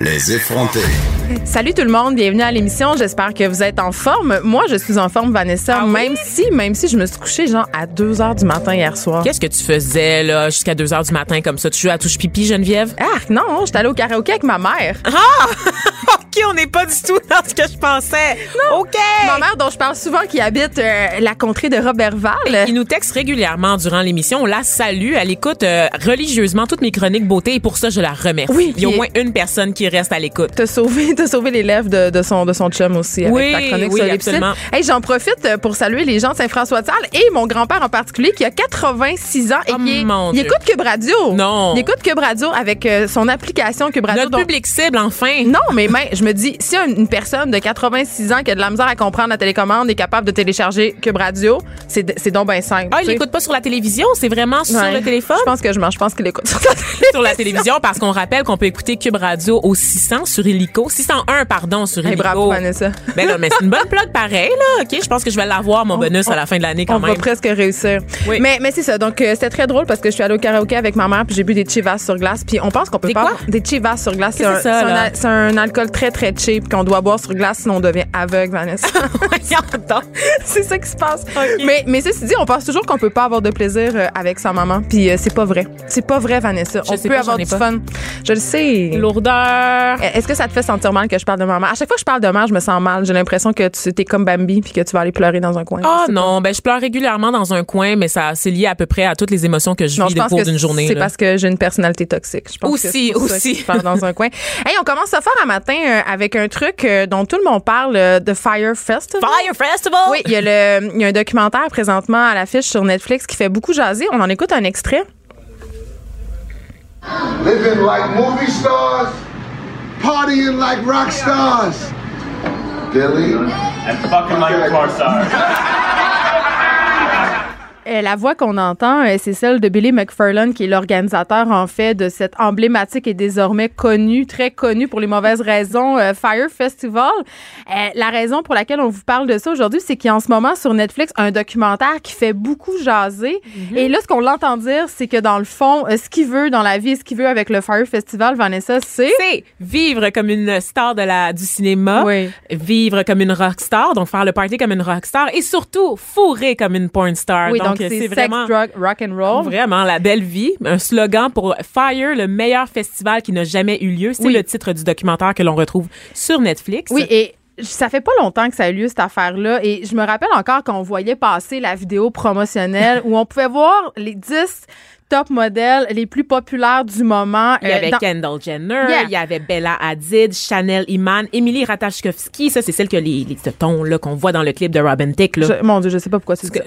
Les effrontés. Salut tout le monde, bienvenue à l'émission. J'espère que vous êtes en forme. Moi, je suis en forme, Vanessa, Ah oui? même si, même si je me suis couchée genre à 2 heures du matin hier soir. Qu'est-ce que tu faisais là jusqu'à 2 heures du matin comme ça? Tu jouais à touche pipi, Geneviève? Ah non, j'étais allée au karaoké avec ma mère. Ah! OK, on n'est pas du tout dans ce que je pensais. OK! Ma mère dont je parle souvent qui habite euh, la contrée de Robertval. Il nous texte régulièrement durant l'émission. On la salue. Elle écoute euh, religieusement toutes mes chroniques beauté et pour ça, je la remercie. Oui, Il y a au moins une personne qui reste à l'écoute. T'as sauvé, t'as sauvé l'élève de, de son, de son chum aussi avec Oui, ta chronique oui, sur absolument. Hey, j'en profite euh, pour saluer les gens de Saint-François-de-Salle et mon grand-père en particulier qui a 86 ans et Oh, qui est- il écoute Cube Radio. Non. Il écoute Cube Radio avec euh, son application Cube Radio. Notre public cible, enfin. Non, mais ben, je me dis, si une personne de 86 ans qui a de la misère à comprendre la télécommande est capable de télécharger Cube Radio, c'est c'est donc bien simple. Ah, il l'écoute pas sur la télévision, c'est vraiment sur le téléphone? Je pense que je mange. Je pense qu'il écoute sur la télé. sur la télévision parce qu'on rappelle qu'on peut écouter Cube Radio au 600 sur Illico. 601, pardon, sur Hey, Illico. bravo, Vanessa. Ben là, mais c'est une bonne plug pareil, là. OK, je pense que je vais l'avoir, mon bonus, à la fin de l'année quand On va même. presque réussir. Oui. Mais, mais c'est ça. Donc, euh, c'était très drôle parce que je suis allée au karaoké avec ma mère puis j'ai bu des chivas sur glace. Puis on pense qu'on peut Des pas. quoi? Des chivas sur glace. C'est un c'est un alcool très, très cheap qu'on doit boire sur glace sinon on devient aveugle, Vanessa. C'est ça qui se passe. Ok. Mais, mais ceci dit, on pense toujours qu'on peut pas avoir de plaisir euh, avec sa maman. Puis euh, c'est pas vrai. C'est pas vrai, Vanessa. Je on peut pas, avoir du fun. Je le sais. Lourdeur. Est-ce que ça te fait sentir mal que je parle de maman? À chaque fois que je parle de mère, je me sens mal. J'ai l'impression que tu es comme Bambi puis que tu vas aller pleurer dans un coin. Ah pas. non, ben je pleure régulièrement dans un coin, mais ça c'est lié à peu près à toutes les émotions que je Non, vis je au cours d'une journée. c'est parce que j'ai une personnalité toxique. Je pense que Aussi, ça aussi. que je parle dans un coin. Hey, on commence à faire un matin euh, avec un truc euh, dont tout le monde parle, euh, de Fire Festival. Fire Festival. Oui, il y, a le, il y a un documentaire présentement à l'affiche sur Netflix qui fait beaucoup jaser. On en écoute un extrait. Living like movie stars, partying like rock stars. Billy. and fucking like a car star. Euh, la voix qu'on entend, euh, c'est celle de Billy McFarlane, qui est l'organisateur, en fait, de cette emblématique et désormais connue, très connue pour les mauvaises raisons, euh, Fire Festival. La raison pour laquelle on vous parle de ça aujourd'hui, c'est qu'il y a en ce moment sur Netflix un documentaire qui fait beaucoup jaser. Et là, ce qu'on l'entend dire, c'est que dans le fond, ce qu'il veut dans la vie ce qu'il veut avec le Fire Festival, Vanessa, c'est... C'est vivre comme une star de la du cinéma, Oui. vivre comme une rockstar, donc faire le party comme une rockstar et surtout fourrer comme une porn star. Oui, donc, c'est vraiment drug, rock and roll. Vraiment, la belle vie. Un slogan pour Fire, le meilleur festival qui n'a jamais eu lieu. C'est Oui. le titre du documentaire que l'on retrouve sur Netflix. Oui, et ça fait pas longtemps que ça a eu lieu, cette affaire-là. Et je me rappelle encore qu'on voyait passer la vidéo promotionnelle où on pouvait voir les 10 top modèles les plus populaires du moment. Il y euh, avait dans- Kendall Jenner, Yeah. il y avait Bella Hadid, Chanel Iman, Emily Ratajkowski. Ça, c'est celle que les, les tons là qu'on voit dans le clip de Robin Thicke. Là. Je- mon Dieu, je sais pas pourquoi c'est ça.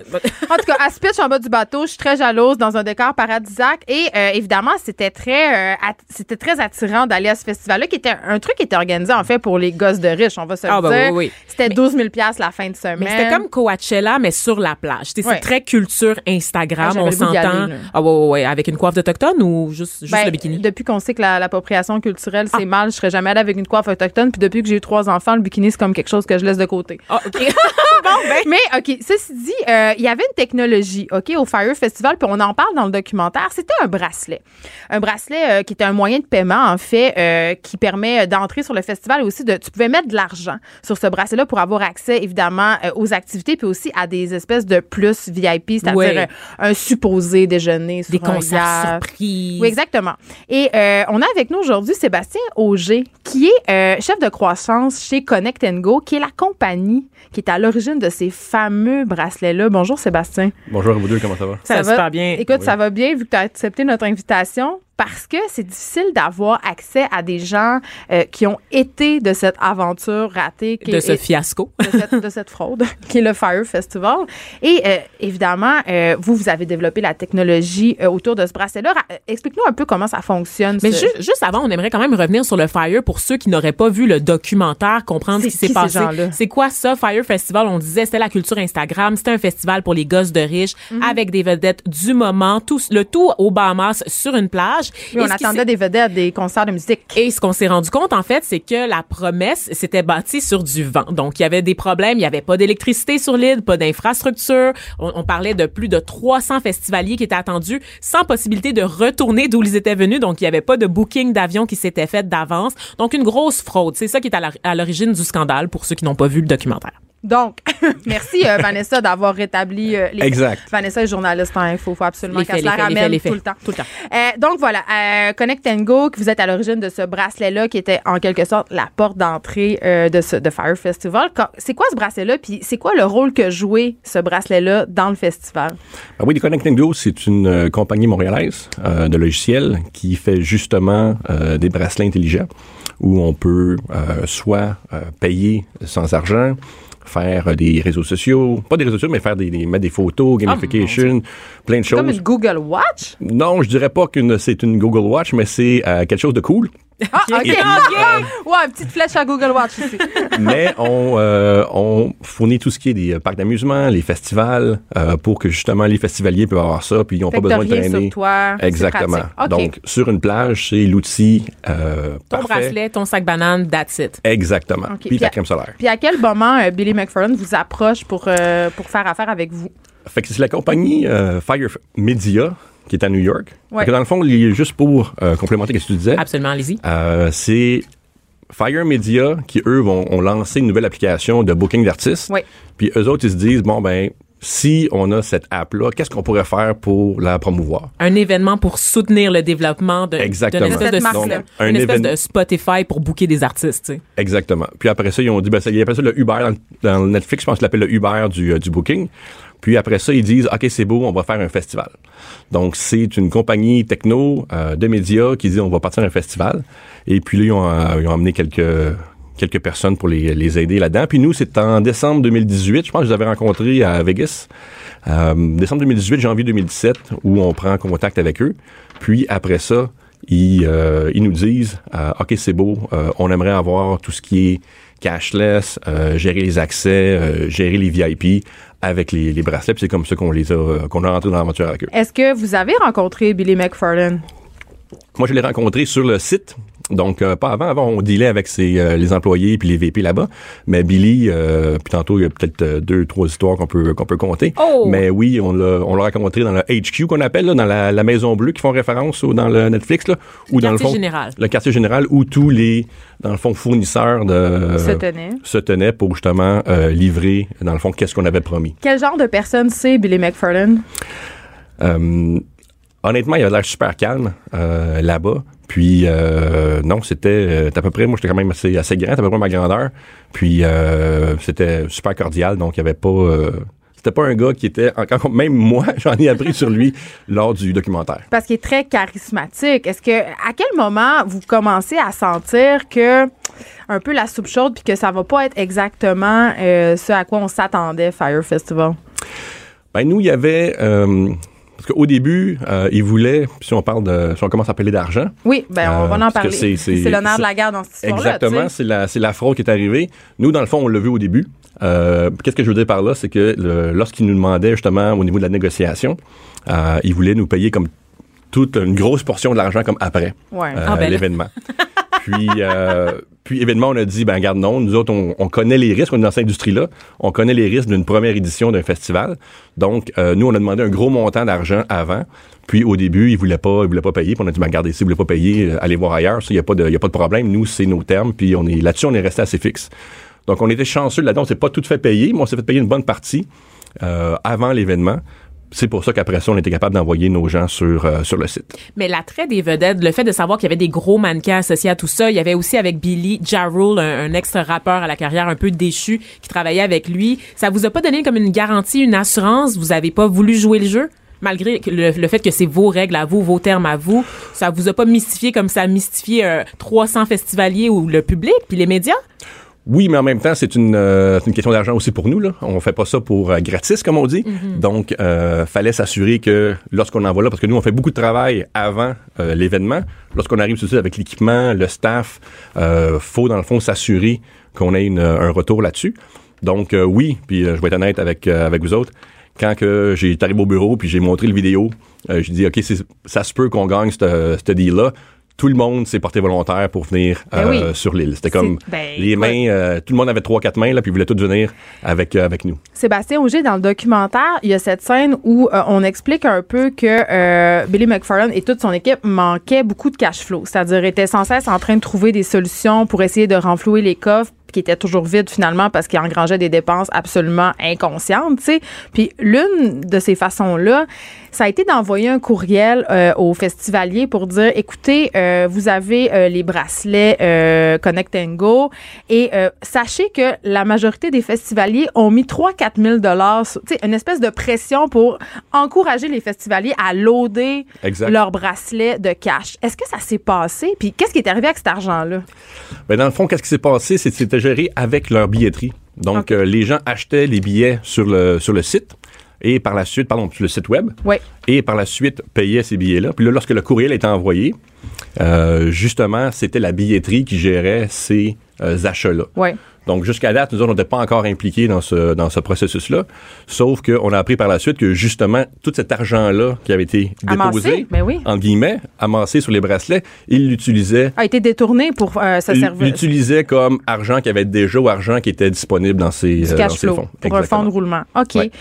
En tout cas, à se pitch en bas du bateau, je suis très jalouse dans un décor paradisiaque et euh, évidemment, c'était très euh, c'était très attirant d'aller à ce festival-là qui était un truc qui était organisé en fait pour les gosses de riches, on va se Ah, le bah dire. oui, oui. C'était 12 000 pièces la fin de semaine. Mais c'était comme Coachella, mais sur la plage. Ouais. C'est très culture Instagram. Ah, on s'entend. Ah ouais, ouais, ouais. Avec une coiffe d'autochtone ou juste, juste Ben, le bikini? Depuis qu'on sait que la- l'appropriation culturelle, Ah. c'est mal, je serais jamais allée avec une coiffe autochtone. Puis depuis que j'ai eu trois enfants, le bikini, c'est comme quelque chose que je laisse de côté. Ah, OK. bon, ben. Mais, OK, ceci dit, euh, il y avait une technologie, OK, au Fire Festival, puis on en parle dans le documentaire. C'était un bracelet. Un bracelet euh, qui était un moyen de paiement, en fait, euh, qui permet d'entrer sur le festival et aussi de. Tu pouvais mettre de l'argent sur ce bracelet-là pour avoir accès, évidemment, aux activités, puis aussi à des espèces de plus VIP, c'est-à-dire Ouais. un supposé déjeuner Des concerts surprises. Oui, exactement. Et euh, on a avec nous aujourd'hui Sébastien Auger, qui est euh, chef de croissance chez Connect Go, qui est la compagnie qui est à l'origine de ces fameux bracelets-là. Bonjour Sébastien. Bonjour à vous deux, comment ça va? Ça va super bien. Écoute, ça va bien vu que tu as accepté notre invitation parce que c'est difficile d'avoir accès à des gens euh, qui ont été de cette aventure ratée. qui de est- ce fiasco. de cette, de cette fraude, qui est le Fire Festival. Et euh, évidemment, euh, vous, vous avez développé la technologie euh, autour de ce bracelet-là. Ra- euh, Explique-nous un peu comment ça fonctionne. Mais ce- juste avant, on aimerait quand même revenir sur le Fire pour ceux qui n'auraient pas vu le documentaire, comprendre ce qui s'est passé. C'est quoi ça, Fire Festival? On disait, c'était la culture Instagram. C'était un festival pour les gosses de riches Mhm. avec des vedettes du moment, tout, le tout au Bahamas sur une plage. Oui, on attendait des vedettes, des concerts de musique. Et ce qu'on s'est rendu compte, en fait, c'est que la promesse s'était bâtie sur du vent. Donc, il y avait des problèmes. Il n'y avait pas d'électricité sur l'île, pas d'infrastructure. On, on parlait de plus de 300 festivaliers qui étaient attendus sans possibilité de retourner d'où ils étaient venus. Donc, il n'y avait pas de booking d'avion qui s'était fait d'avance. Donc, une grosse fraude. C'est ça qui est à l'origine du scandale pour ceux qui n'ont pas vu le documentaire. Donc, merci euh, Vanessa d'avoir rétabli euh, les Exact. Vanessa est journaliste en info, faut absolument qu'elle se la les ramène faits, les faits. tout le temps. Tout le temps. Euh, donc voilà, euh, Connect Go, que vous êtes à l'origine de ce bracelet-là, qui était en quelque sorte la porte d'entrée euh, de ce de Fire Festival. C'est quoi ce bracelet-là, puis c'est quoi le rôle que jouait ce bracelet-là dans le festival? Ah oui, Connecting Go, c'est une euh, compagnie montréalaise euh, de logiciels qui fait justement euh, des bracelets intelligents où on peut euh, soit euh, payer sans argent, faire des réseaux sociaux, pas des réseaux sociaux, mais faire des, des- mettre des photos, gamification, plein de choses. Comme une Google Watch? Non, je dirais pas que c'est une Google Watch, mais c'est euh, quelque chose de cool. Ah, OK. Ah, ouais, petite flèche à Google Watch ici. mais on, euh, on fournit tout ce qui est des euh, parcs d'amusement, les festivals, euh, pour que justement les festivaliers peuvent avoir ça, puis ils n'ont pas besoin de traîner. sur toi, Exactement. Donc, sur une plage, c'est l'outil euh, Ton parfait. bracelet, ton sac banane, that's it. Exactement. Puis Puis ta à- crème solaire. Puis à quel moment euh, Billy McFarland vous approche pour, euh, pour faire affaire avec vous? Fait que c'est la compagnie euh, Fire Media qui est à New York. Ouais. Que dans le fond, juste pour euh, complémenter ce que tu disais, Absolument, allez-y. euh, c'est Fire Media qui, eux, vont ont lancé une nouvelle application de booking d'artistes. Puis eux autres, ils se disent, bon, ben, si on a cette app-là, qu'est-ce qu'on pourrait faire pour la promouvoir? Un événement pour soutenir le développement de, Exactement. d'une espèce, de, Cette marque-là. une Un espèce de Spotify pour booker des artistes. tu sais. Exactement. Puis après ça, ils ont dit, ben, ça, ils appellent ça le Uber dans, Netflix, je pense qu'ils l'appellent le Uber du, euh, du booking. Puis après ça, ils disent, OK, c'est beau, on va faire un festival. Donc, c'est une compagnie techno euh, de médias qui dit, on va partir un festival. Et puis là, ils ont, euh, ils ont amené quelques quelques personnes pour les, aider là-dedans. Puis nous, c'est en décembre 2018, je pense que je les avais rencontrés à Vegas. Euh, décembre 2018, janvier 2017, où on prend contact avec eux. Puis après ça, ils, euh, ils nous disent euh, OK, c'est beau, on aimerait avoir tout ce qui est cashless, gérer les accès, gérer les VIP avec les, les bracelets. Puis c'est comme ça qu'on les a euh, qu'on a rentré dans l'aventure avec eux. Est-ce que vous avez rencontré Billy McFarland? Moi, je l'ai rencontré sur le site. Donc, euh, pas avant. Avant, on dealait avec ses, euh, les employés puis les VP là-bas. Mais Billy, euh, puis tantôt, il y a peut-être euh, deux, trois histoires qu'on peut, qu'on peut compter. Oh! Mais oui, on l'a, on l'a rencontré dans le HQ qu'on appelle, là, dans la, la Maison Bleue qui font référence dans le Netflix, là, ou dans le quartier fond, général. le quartier général où tous les, dans le fond, fournisseurs de Se tenaient. se tenaient pour justement euh, livrer, dans le fond, qu'est-ce qu'on avait promis. Quel genre de personne c'est Billy McFarland? Euh, honnêtement, il avait l'air super calme euh, là-bas. Puis euh, non, c'était euh, à peu près, moi j'étais quand même assez, assez grand, à peu près ma grandeur. Puis euh, c'était super cordial, donc il y avait pas. euh, c'était pas un gars qui était encore même moi, j'en ai appris sur lui lors du documentaire. Parce qu'il est très charismatique. Est-ce que à quel moment vous commencez à sentir que un peu la soupe chaude puis que ça va pas être exactement euh, ce à quoi on s'attendait Fire Festival? Ben nous, il y avait euh, parce qu'au début, euh, il voulait, si on parle de, si on commence à parler d'argent, Oui, ben on Euh, va en parce que parler. c'est- l'honneur de la guerre dans cette histoire-là. Exactement, tu sais. c'est la, c'est la fraude qui est arrivée. Nous, dans le fond, on l'a vu au début. Euh, Qu'est-ce que je veux dire par là? C'est que le- lorsqu'il nous demandait justement au niveau de la négociation, euh, il voulait nous payer comme toute une grosse portion de l'argent comme après Ouais. euh, Ah, ben l'événement. puis, euh, puis événement, on a dit, ben garde non, nous autres, on, on connaît les risques, on est dans cette industrie-là, on connaît les risques d'une première édition d'un festival. Donc, euh, nous, on a demandé un gros montant d'argent avant. Puis au début, ils voulaient pas, ils voulaient pas payer. Puis on a dit, ben regardez, si vous voulez pas payer, euh, allez voir ailleurs. Ça, il y a pas de, y a pas de problème. Nous, c'est nos termes. Puis on est là-dessus, on est resté assez fixe. Donc on était chanceux là-dedans. On s'est pas tout fait payer, mais on s'est fait payer une bonne partie euh, avant l'événement. C'est pour ça qu'après ça, on était capable d'envoyer nos gens sur, euh, sur le site. Mais l'attrait des vedettes, le fait de savoir qu'il y avait des gros mannequins associés à tout ça, il y avait aussi avec Billy Jarrell, un, un ex-rappeur à la carrière un peu déchu, qui travaillait avec lui. Ça vous a pas donné comme une garantie, une assurance? Vous avez pas voulu jouer le jeu? Malgré le fait que c'est vos règles à vous, vos termes à vous, ça vous a pas mystifié comme ça a mystifié euh, 300 festivaliers ou le public, puis les médias? Oui, mais en même temps, c'est une, euh, une question d'argent aussi pour nous. Là. On fait pas ça pour euh, gratis, comme on dit. Donc, euh, fallait s'assurer que lorsqu'on envoie là, parce que nous, on fait beaucoup de travail avant euh, l'événement. Lorsqu'on arrive sur le site avec l'équipement, le staff, euh, faut dans le fond s'assurer qu'on ait une- un retour là-dessus. Donc, euh, oui, puis je vais être honnête avec, euh, avec vous autres. Quand que j'ai arrivé au bureau puis j'ai montré le vidéo, euh, j'ai dit, OK, c'est- ça se peut qu'on gagne ce ce deal-là. Tout le monde s'est porté volontaire pour venir Ben euh, oui. sur l'île. C'était comme ben, les mains, euh, tout le monde avait trois, quatre mains, là, puis ils voulaient tous venir avec, euh, avec nous. Sébastien Auger, dans le documentaire, il y a cette scène où on explique un peu que euh, Billy McFarland et toute son équipe manquaient beaucoup de cash flow. C'est-à-dire étaient sans cesse en train de trouver des solutions pour essayer de renflouer les coffres qui étaient toujours vides finalement parce qu'ils engrangeaient des dépenses absolument inconscientes, tu sais. Puis l'une de ces façons-là, ça a été d'envoyer un courriel euh, aux festivaliers pour dire, écoutez, euh, vous avez euh, les bracelets Connect and Go et sachez que la majorité des festivaliers ont mis 3-4 000 dollars, tu sais, une espèce de pression pour encourager les festivaliers à loader leurs bracelets de cash. Est-ce que ça s'est passé? Puis qu'est-ce qui est arrivé avec cet argent-là? Ben, dans le fond, qu'est-ce qui s'est passé? C'était géré avec leur billetterie. Donc, euh, les gens achetaient les billets sur le, sur le site et par la suite, pardon, sur le site web. Et par la suite, payaient ces billets-là. Puis là, lorsque le courriel était envoyé, euh, justement, c'était la billetterie qui gérait ces euh, achats-là. Oui. Donc, jusqu'à date, nous autres, on n'était pas encore impliqués dans ce, dans ce processus-là. Sauf qu'on a appris par la suite que, justement, tout cet argent-là qui avait été Amassé, déposé, ben oui. entre guillemets, amassé sur les bracelets, ils l'utilisaient A été détourné pour euh, se servir l'utilisait comme argent qui avait déjà ou argent qui était disponible dans ses, du euh, cash dans ses flow fonds. pour un fonds de Exactement. roulement. OK. Ouais.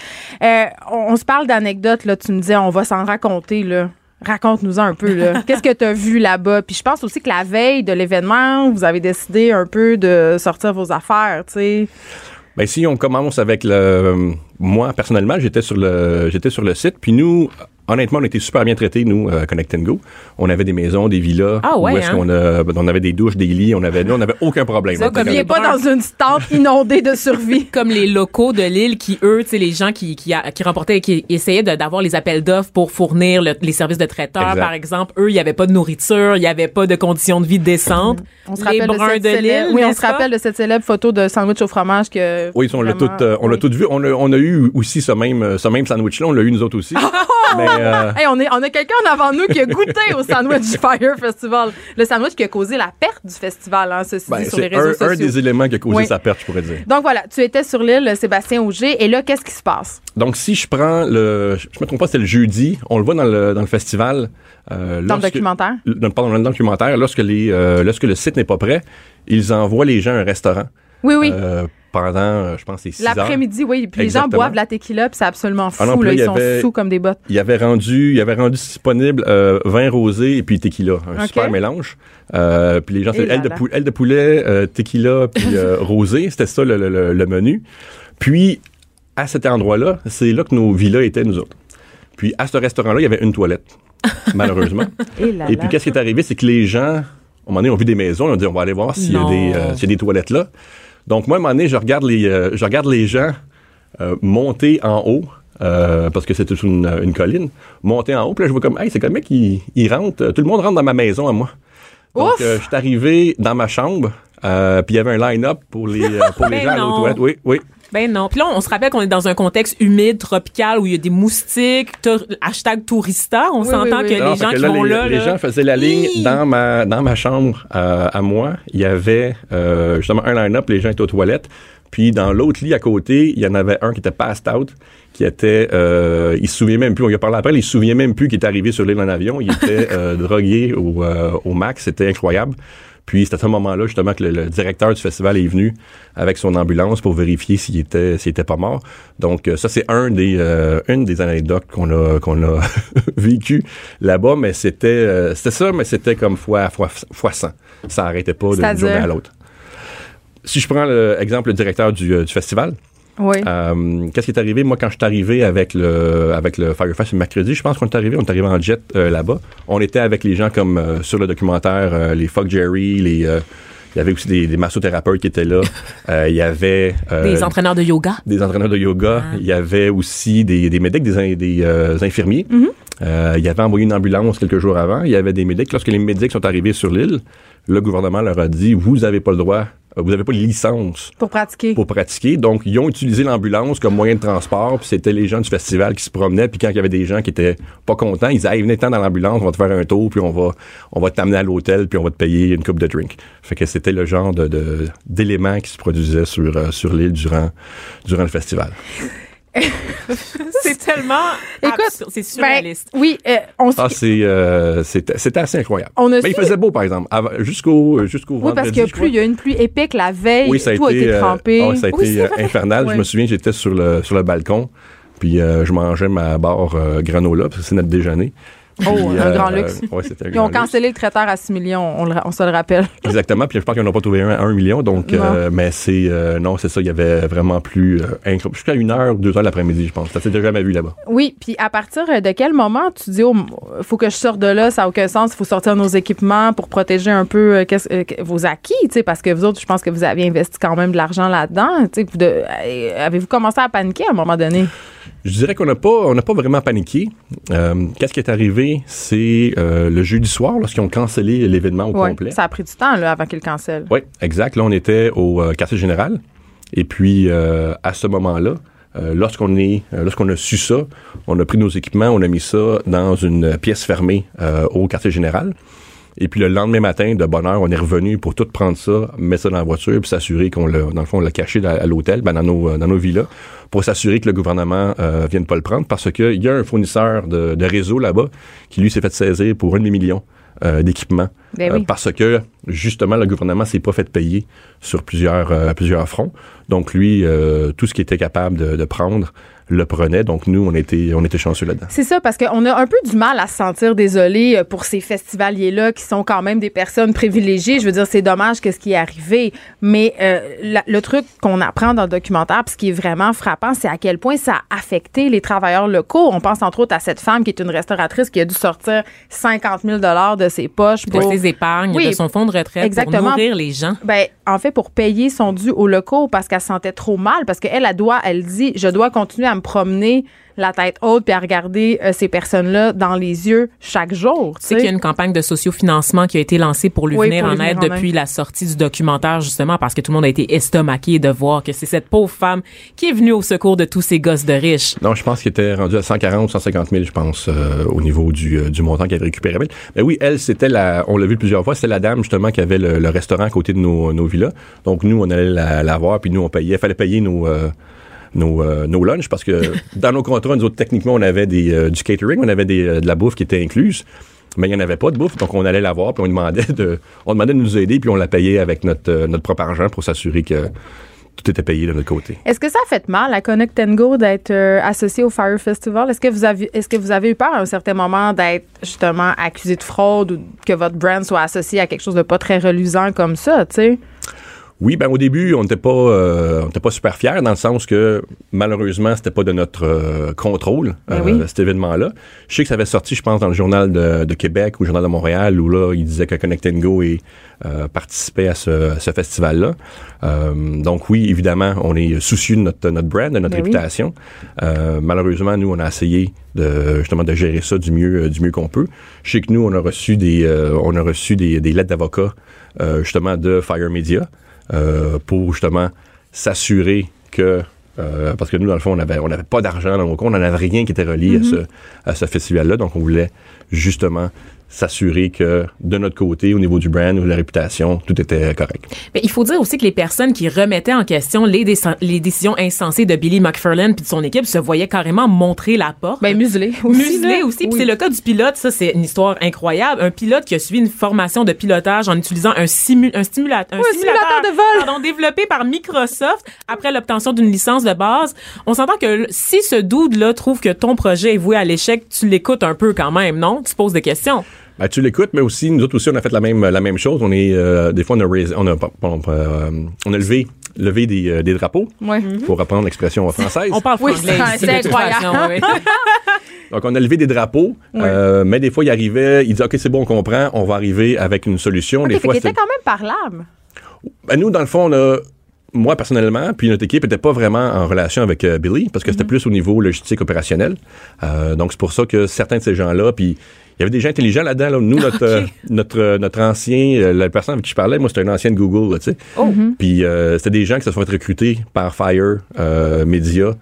Euh, on, on se parle d'anecdotes, là. Tu me disais, on va s'en raconter, là. Raconte-nous un peu, là. Qu'est-ce que tu as vu là-bas? Puis je pense aussi que la veille de l'événement, vous avez décidé un peu de sortir vos affaires, tu sais. Ben, si on commence avec le, moi, personnellement, j'étais sur le, j'étais sur le site, puis nous, honnêtement, on était super bien traités, nous, euh, Connect and Go. On avait des maisons, des villas, Ah ouais, où est-ce hein? qu'on a, on avait des douches, des lits, on avait, nous, on avait aucun problème. Viens les pas dans une tente inondée de survie. comme les locaux de l'île qui eux tu sais les gens qui qui, a- qui remportaient qui essayaient de- d'avoir les appels d'offres pour fournir le- les services de traiteurs Exact. par exemple eux il y avait pas de nourriture il y avait pas de conditions de vie décentes On se les rappelle de bruns cette de célèbre- l'île Oui, on se rappelle de cette célèbre photo de sandwich au fromage que. Oui, on l'a tout, euh, on l'a oui. tout vu. On a, on a eu aussi ce même, ce même sandwich-là. On l'a eu nous autres aussi. Mais, euh, Hey, on, est, on a quelqu'un en avant nous qui a goûté au Sandwich Fire Festival. Le sandwich qui a causé la perte du festival, hein, ceci ben, dit, sur les c'est réseaux un, sociaux. un des éléments qui a causé Oui. sa perte, je pourrais dire. Donc voilà, tu étais sur l'île Sébastien Auger et là, qu'est-ce qui se passe? Donc, si je prends le, je me trompe pas, c'était le jeudi, on le voit dans le, dans le festival. euh, Dans le documentaire? le- pardon, dans le documentaire, lorsque, les, euh, lorsque le site n'est pas prêt, ils envoient les gens à un restaurant. Oui, oui. Pendant, euh, je pense, c'est 6 heures. L'après-midi, oui. Puis les gens boivent de la tequila, puis c'est absolument fou. Ah non, puis là, ils sont sous comme des bottes. Il avait rendu, il avait rendu disponible euh, vin rosé et puis tequila, un super mélange. Euh, puis les gens, aile de, pou- de poulet, euh, tequila puis rosé, c'était ça le, le- le- le menu. Puis à cet endroit-là, c'est là que nos villas étaient nous autres. Puis à ce restaurant-là, il y avait une toilette, malheureusement. Et, là, Et puis, qu'est-ce qui est arrivé, c'est que les gens, à un moment donné, ont vu des maisons, ils ont dit, on va aller voir s'il y, a Non. des, euh, s'il y a des toilettes là. Donc, moi, à un moment donné, je regarde les, euh, je regarde les gens euh, monter en haut, euh, parce que sur une, une colline, monter en haut, puis là, je vois comme, hey, c'est comme mec, ils, ils rentrent, euh, tout le monde rentre dans ma maison à moi. Donc, je suis arrivé dans ma chambre, euh, puis il y avait un line-up pour les, pour les Ben gens à l'autre. Oui, oui. Ben non puis là on se rappelle qu'on est dans un contexte humide tropical où il y a des moustiques hashtag tourista on Oui, s'entend oui, oui. que Non, les fait gens que qui là, vont les, là les là, gens faisaient la ligne Hi! dans ma dans ma chambre euh, à moi. Il y avait euh, justement un line-up, les gens étaient aux toilettes. Puis dans l'autre lit à côté, il y en avait un qui était passed out, qui était, euh, il se souvient même plus. On lui a parlé après, il se souvient même plus qu'il était arrivé sur l'île en avion. Il était euh, drogué au, euh, au max, c'était incroyable. Puis c'est à ce moment-là justement que le, le directeur du festival est venu avec son ambulance pour vérifier s'il était s'il était pas mort. Donc euh, ça c'est un des euh, une des anecdotes qu'on a qu'on a vécu là-bas, mais c'était euh, c'était ça, mais c'était comme fois fois fois 100. Ça arrêtait pas d'une journée à l'autre. Si je prends l'exemple le directeur du, euh, du festival, Oui. Euh, Qu'est-ce qui est arrivé? Moi, quand je suis arrivé avec le, avec le Firefest le mercredi, je pense qu'on est arrivé, on est arrivé en jet euh, là-bas. On était avec les gens comme euh, sur le documentaire, euh, les Fuck Jerry, les. euh, il y avait aussi des, des massothérapeutes qui étaient là. Euh, il y avait euh, Des entraîneurs de yoga. des entraîneurs de yoga. Ah. Il y avait aussi des, des médics, des, des euh, infirmiers. Euh, il y avait envoyé une ambulance quelques jours avant. Il y avait des médics. Lorsque les médics sont arrivés sur l'île, le gouvernement leur a dit vous n'avez pas le droit, vous n'avez pas de licence Pour pratiquer. pour pratiquer. Donc, ils ont utilisé l'ambulance comme moyen de transport. Puis c'était les gens du festival qui se promenaient. Puis quand il y avait des gens qui étaient pas contents, ils disaient hey, venez-t'en dans l'ambulance, on va te faire un tour, puis on va, on va t'amener à l'hôtel, puis on va te payer une coupe de drink. Fait que c'était le genre de, de- d'éléments qui se produisaient sur, euh, sur l'île durant, durant le festival. C'est tellement Écoute, c'est Ben, surréaliste. oui, euh, on Ah, c'est, euh, c'était, assez incroyable. On a Mais il faisait beau, par exemple, jusqu'au, jusqu'au oui, vendredi. parce qu'il y a plus, il y a une pluie épique la veille. Oui, ça a tout été, a été euh, trempé. ouais, ça a Oui, été euh, infernal. Je me souviens, j'étais sur le, sur le balcon, puis euh, je mangeais ma barre euh, granola, parce que c'est notre déjeuner. Oh, Puis, un euh, grand luxe. ouais, un Ils ont luxe. cancellé le traiteur à 6 millions, on, le- on se le rappelle. Exactement, puis je pense qu'ils n'ont pas trouvé un à un million, donc, Non. euh, mais c'est, euh, non, c'est ça, il y avait vraiment plus, euh, jusqu'à une heure, deux heures l'après-midi, je pense. Ça s'était jamais vu là-bas. Oui, puis à partir de quel moment tu dis, oh, faut que je sorte de là, ça n'a aucun sens, il faut sortir nos équipements pour protéger un peu euh, euh, vos acquis, tu sais, parce que vous autres, je pense que vous avez investi quand même de l'argent là-dedans. euh, Avez-vous commencé à paniquer à un moment donné? Je dirais qu'on n'a pas, on n'a pas vraiment paniqué. Euh, qu'est-ce qui est arrivé, c'est euh, le jeudi soir, lorsqu'ils ont cancellé l'événement au Ouais, complet. Ça a pris du temps là, avant qu'ils le cancellent. Oui, exact. Là, on était au euh, quartier général. Et puis, à ce moment-là, lorsqu'on est, lorsqu'on a su ça, on a pris nos équipements, on a mis ça dans une pièce fermée au quartier général. Et puis le lendemain matin, de bonne heure, on est revenu pour tout prendre ça, mettre ça dans la voiture, puis s'assurer qu'on l'a, dans le fond, on l'a caché à l'hôtel, ben, dans nos, euh, dans nos villas, pour s'assurer que le gouvernement euh, vienne pas le prendre, parce qu'il y a un fournisseur de, de réseau là-bas qui lui s'est fait saisir pour un demi-million euh, d'équipements Ben euh, parce que justement le gouvernement s'est pas fait payer sur plusieurs euh, plusieurs fronts. Donc lui, euh, tout ce qu'il était capable de, de prendre, le prenait. Donc nous, on était on était chanceux là-dedans. C'est ça, parce qu'on a un peu du mal à se sentir désolé euh, pour ces festivaliers-là qui sont quand même des personnes privilégiées. Je veux dire, c'est dommage que ce qui est arrivé. Mais euh, la- le truc qu'on apprend dans le documentaire, puis ce qui est vraiment frappant, c'est à quel point ça a affecté les travailleurs locaux. On pense entre autres à cette femme qui est une restauratrice qui a dû sortir 50 000 de ses poches de pour... ses épargnes, Oui. de son fonds de retraite Exactement. pour nourrir les gens. Ben, en fait, pour payer son dû aux locaux parce qu'elle se sentait trop mal, parce qu'elle, elle doit, elle dit, je dois continuer à me promener la tête haute puis à regarder euh, ces personnes-là dans les yeux chaque jour. Tu sais qu'il y a une campagne de sociofinancement qui a été lancée pour lui Oui, venir pour en lui aide venir en depuis la sortie du documentaire, justement, parce que tout le monde a été estomaqué de voir que c'est cette pauvre femme qui est venue au secours de tous ces gosses de riches. Non, je pense qu'il était rendu à 140 150 000, je pense, euh, au niveau du, euh, du montant qu'il avait récupéré. Mais oui, elle, c'était la, on l'a vu plusieurs fois, c'était la dame justement qui avait le, le restaurant à côté de nos, nos villas. Donc nous, on allait la, la voir, puis nous, on payait. Il fallait payer nos, euh, nos, euh, nos lunchs parce que dans nos contrats, nous autres, techniquement, on avait des, euh, du catering, on avait des, euh, de la bouffe qui était incluse. Mais il n'y en avait pas de bouffe, donc on allait la voir, puis on demandait de, on demandait de nous aider, puis on la payait avec notre, euh, notre propre argent pour s'assurer que tout était payé de notre côté. Est-ce que ça a fait mal à Connect Go d'être euh, associé au Fire Festival? Est-ce que vous avez est-ce que vous avez eu peur à un certain moment d'être justement accusé de fraude ou que votre brand soit associé à quelque chose de pas très reluisant comme ça, tu sais? Oui, ben au début, on n'était pas, euh, on n'était pas super fiers dans le sens que malheureusement, c'était pas de notre euh, contrôle Ben euh, oui. cet événement-là. Je sais que ça avait sorti, je pense, dans le journal de, de Québec ou le journal de Montréal où là, il disait que Connect and Go et, euh, participait à ce, ce festival-là. Euh, donc oui, évidemment, on est soucieux de notre, notre brand, de notre Ben réputation. Euh, malheureusement, nous, on a essayé de justement de gérer ça du mieux, du mieux qu'on peut. Je sais que nous, on a reçu des, euh, on a reçu des, des lettres d'avocats euh, justement de Fire Media pour justement s'assurer que euh, parce que nous, dans le fond, on avait, on n'avait pas d'argent dans nos comptes, on n'avait rien qui était relié à ce, à ce festival-là. Donc, on voulait justement s'assurer que de notre côté, au niveau du brand ou de la réputation, tout était correct. Mais il faut dire aussi que les personnes qui remettaient en question les, déc- les décisions insensées de Billy McFarland puis de son équipe se voyaient carrément montrer la porte. Ben muselé aussi. Muselé aussi. Puis Oui. c'est le cas du pilote. Ça, c'est une histoire incroyable. Un pilote qui a suivi une formation de pilotage en utilisant un, simu un, stimula- un Oui, un simulateur de vol. pardon, développé par Microsoft après l'obtention d'une licence de base. On s'entend que si ce dude-là trouve que ton projet est voué à l'échec, tu l'écoutes un peu quand même, non? Tu poses des questions. Ben, tu l'écoutes, mais aussi, nous autres aussi, on a fait la même, la même chose. On est, euh, des fois, on a, on a, pas- euh, on a levé levé des, euh, des drapeaux, Ouais. pour reprendre l'expression française. On parle Oui, franglais c'est- incroyable. façon, oui. Donc, on a levé des drapeaux, euh, mais des fois, il arrivait, il disait, OK, c'est bon, on comprend, on va arriver avec une solution. Des fois, qu'il était c'est- quand même parlable. Ben, nous, dans le fond, on a, moi, personnellement, puis notre équipe n'était pas vraiment en relation avec euh, Billy, parce que c'était plus au niveau logistique opérationnel. Euh, donc, c'est pour ça que certains de ces gens-là, puis il y avait des gens intelligents là-dedans. là. Nous, notre, euh, notre, euh, notre ancien, euh, la personne avec qui je parlais, moi, c'était un ancien de Google, là, tu sais. Puis euh, c'était des gens qui se sont fait recruter par Fire euh, Media,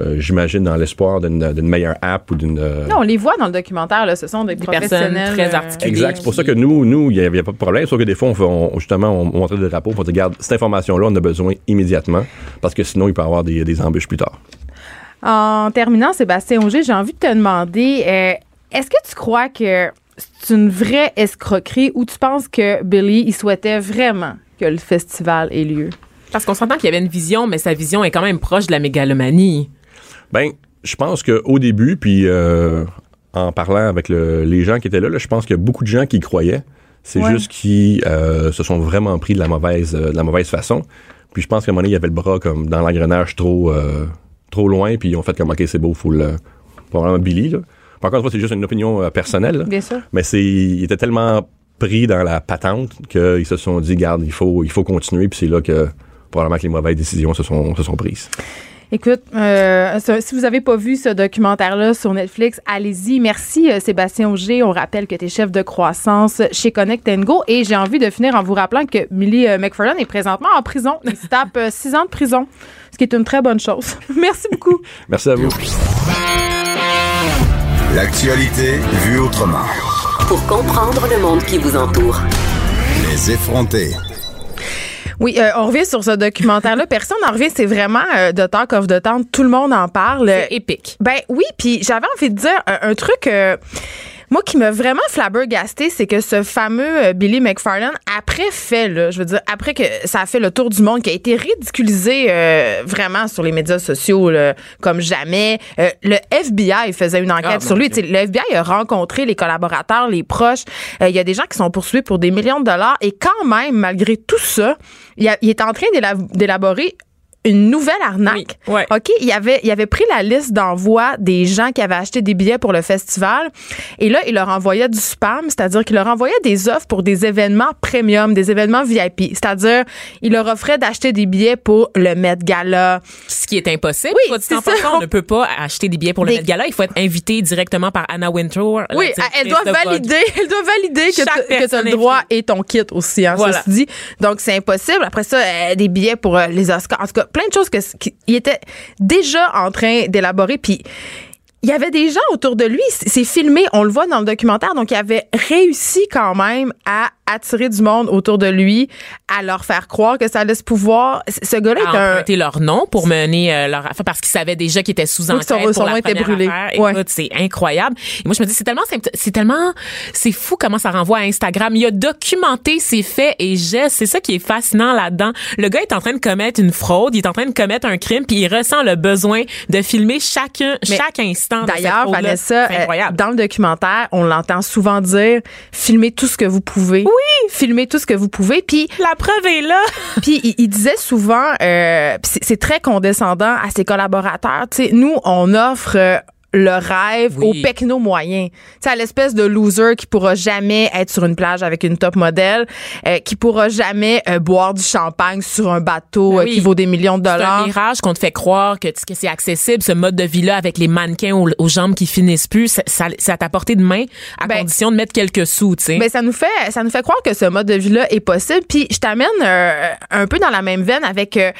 euh, j'imagine, dans l'espoir d'une d'une meilleure app ou d'une... euh, Non, on les voit dans le documentaire, là. Ce sont des, Des personnes professionnels. très articulées. Exact. C'est pour ça que nous, nous, il n'y avait pas de problème. Sauf que des fois, on, fait- on- justement, on, on montrait des drapeaux, on dit, regarde, cette information-là, on a besoin immédiatement, parce que sinon, il peut y avoir des, des embûches plus tard. En terminant, Sébastien Auger, j'ai envie de te demander, euh, est-ce que tu crois que c'est une vraie escroquerie ou tu penses que Billy, il souhaitait vraiment que le festival ait lieu? Parce qu'on s'entend qu'il y avait une vision, mais sa vision est quand même proche de la mégalomanie. Ben, je pense qu'au début, puis euh, en parlant avec le- les gens qui étaient là, là, je pense qu'il y a beaucoup de gens qui y croyaient. C'est Ouais. juste qu'ils euh, se sont vraiment pris de la mauvaise, euh, de la mauvaise façon. Puis je pense qu'à un moment donné, il y avait le bras comme dans l'engrenage trop, euh, trop loin, puis ils ont fait comme, OK, c'est beau, faut le... Probablement Billy, là. Puis encore une fois, c'est juste une opinion euh, personnelle, là. Bien sûr. Mais c'est, ils étaient tellement pris dans la patente qu'ils se sont dit, garde, il faut, il faut continuer, puis c'est là que probablement que les mauvaises décisions se sont, se sont prises. Écoute, euh, si vous avez pas vu ce documentaire-là sur Netflix, allez-y. Merci euh, Sébastien Auger. On rappelle que tu es chef de croissance chez Connect Go. Et j'ai envie de finir en vous rappelant que Millie euh, McFarlane est présentement en prison. Il se tape euh, six ans de prison, ce qui est une très bonne chose. Merci beaucoup. Merci à vous. L'actualité vue autrement. Pour comprendre le monde qui vous entoure. Les effronter. Oui, euh, on revient sur ce documentaire-là. Personne n'en revient. C'est vraiment euh, de Talk of the Town. Tout le monde en parle. C'est épique. Ben oui, puis j'avais envie de dire un, un truc. euh, moi, qui m'a vraiment flabbergasté, c'est que ce fameux euh, Billy McFarlane, après fait, là, je veux dire, après que ça a fait le tour du monde, qui a été ridiculisé euh, vraiment sur les médias sociaux là, comme jamais, euh, le FBI faisait une enquête Ah, sur lui. Le FBI a rencontré les collaborateurs, les proches. Euh, Il y a des gens qui sont poursuivis pour des millions de dollars. Et quand même, malgré tout ça, il, a- il est en train d'éla- d'élaborer une nouvelle arnaque. Oui, ouais. OK, il avait, il avait pris la liste d'envoi des gens qui avaient acheté des billets pour le festival et là, il leur envoyait du spam, c'est-à-dire qu'il leur envoyait des offres pour des événements premium, des événements VIP, c'est-à-dire il leur offrait d'acheter des billets pour le Met Gala. Ce qui est impossible. Oui, c'est ça. on ne peut pas acheter des billets pour Des- le Met Gala. Il faut être invité directement par Anna Wintour. Oui, elle doit valider, elle doit valider que tu- as le droit et ton kit aussi, hein, Voilà. dit. Donc, c'est impossible. Après ça, euh, des billets pour euh, les Oscars. En tout cas, plein de choses que, qui- il était déjà en train d'élaborer. Puis, il y avait des gens autour de lui. C'est filmé, on le voit dans le documentaire. Donc, il avait réussi quand même à attirer du monde autour de lui, à leur faire croire que ça allait se pouvoir. Ce gars-là est un... leur nom pour mener euh, leur affaire parce qu'ils savaient déjà qu'ils étaient sous enquête son- pour son la nom était brûlé. Ouais. C'est incroyable. Et moi, je me dis, c'est tellement, simple- c'est tellement, c'est fou comment ça renvoie à Instagram. Il a documenté ses faits et gestes. C'est ça qui est fascinant là-dedans. Le gars est en train de commettre une fraude, il est en train de commettre un crime, puis il ressent le besoin de filmer chacun, Mais chaque instant. D'ailleurs. Vanessa, euh, incroyable. dans le documentaire, on l'entend souvent dire filmez tout ce que vous pouvez. Oui, filmez tout ce que vous pouvez. Puis, La preuve est là. puis il, il disait souvent, euh, c'est très condescendant à ses collaborateurs. Tu sais, nous, on offre. euh, le rêve Oui. au pecno moyen. Tu sais, à l'espèce de loser qui pourra jamais être sur une plage avec une top modèle, euh, qui pourra jamais euh, boire du champagne sur un bateau Ben euh, oui. qui vaut des millions de C'est un dollars. mirage qu'on te fait croire que, que c'est accessible, ce mode de vie-là avec les mannequins aux, aux jambes qui finissent plus. Ça, ça, à ta portée de main à Ben, condition de mettre quelques sous, tu sais. Ben ça nous fait ça nous fait croire que ce mode de vie-là est possible. Puis je t'amène euh, un peu dans la même veine avec euh,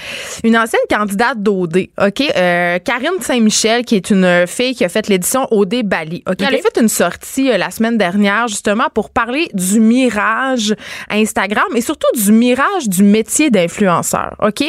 une ancienne candidate d'OD, ok, euh, Karine Saint-Michel qui est une fille qui a fait l'édition OD Bali. Elle a fait une sortie euh, la semaine dernière justement pour parler du mirage Instagram et surtout du mirage du métier d'influenceur, ok?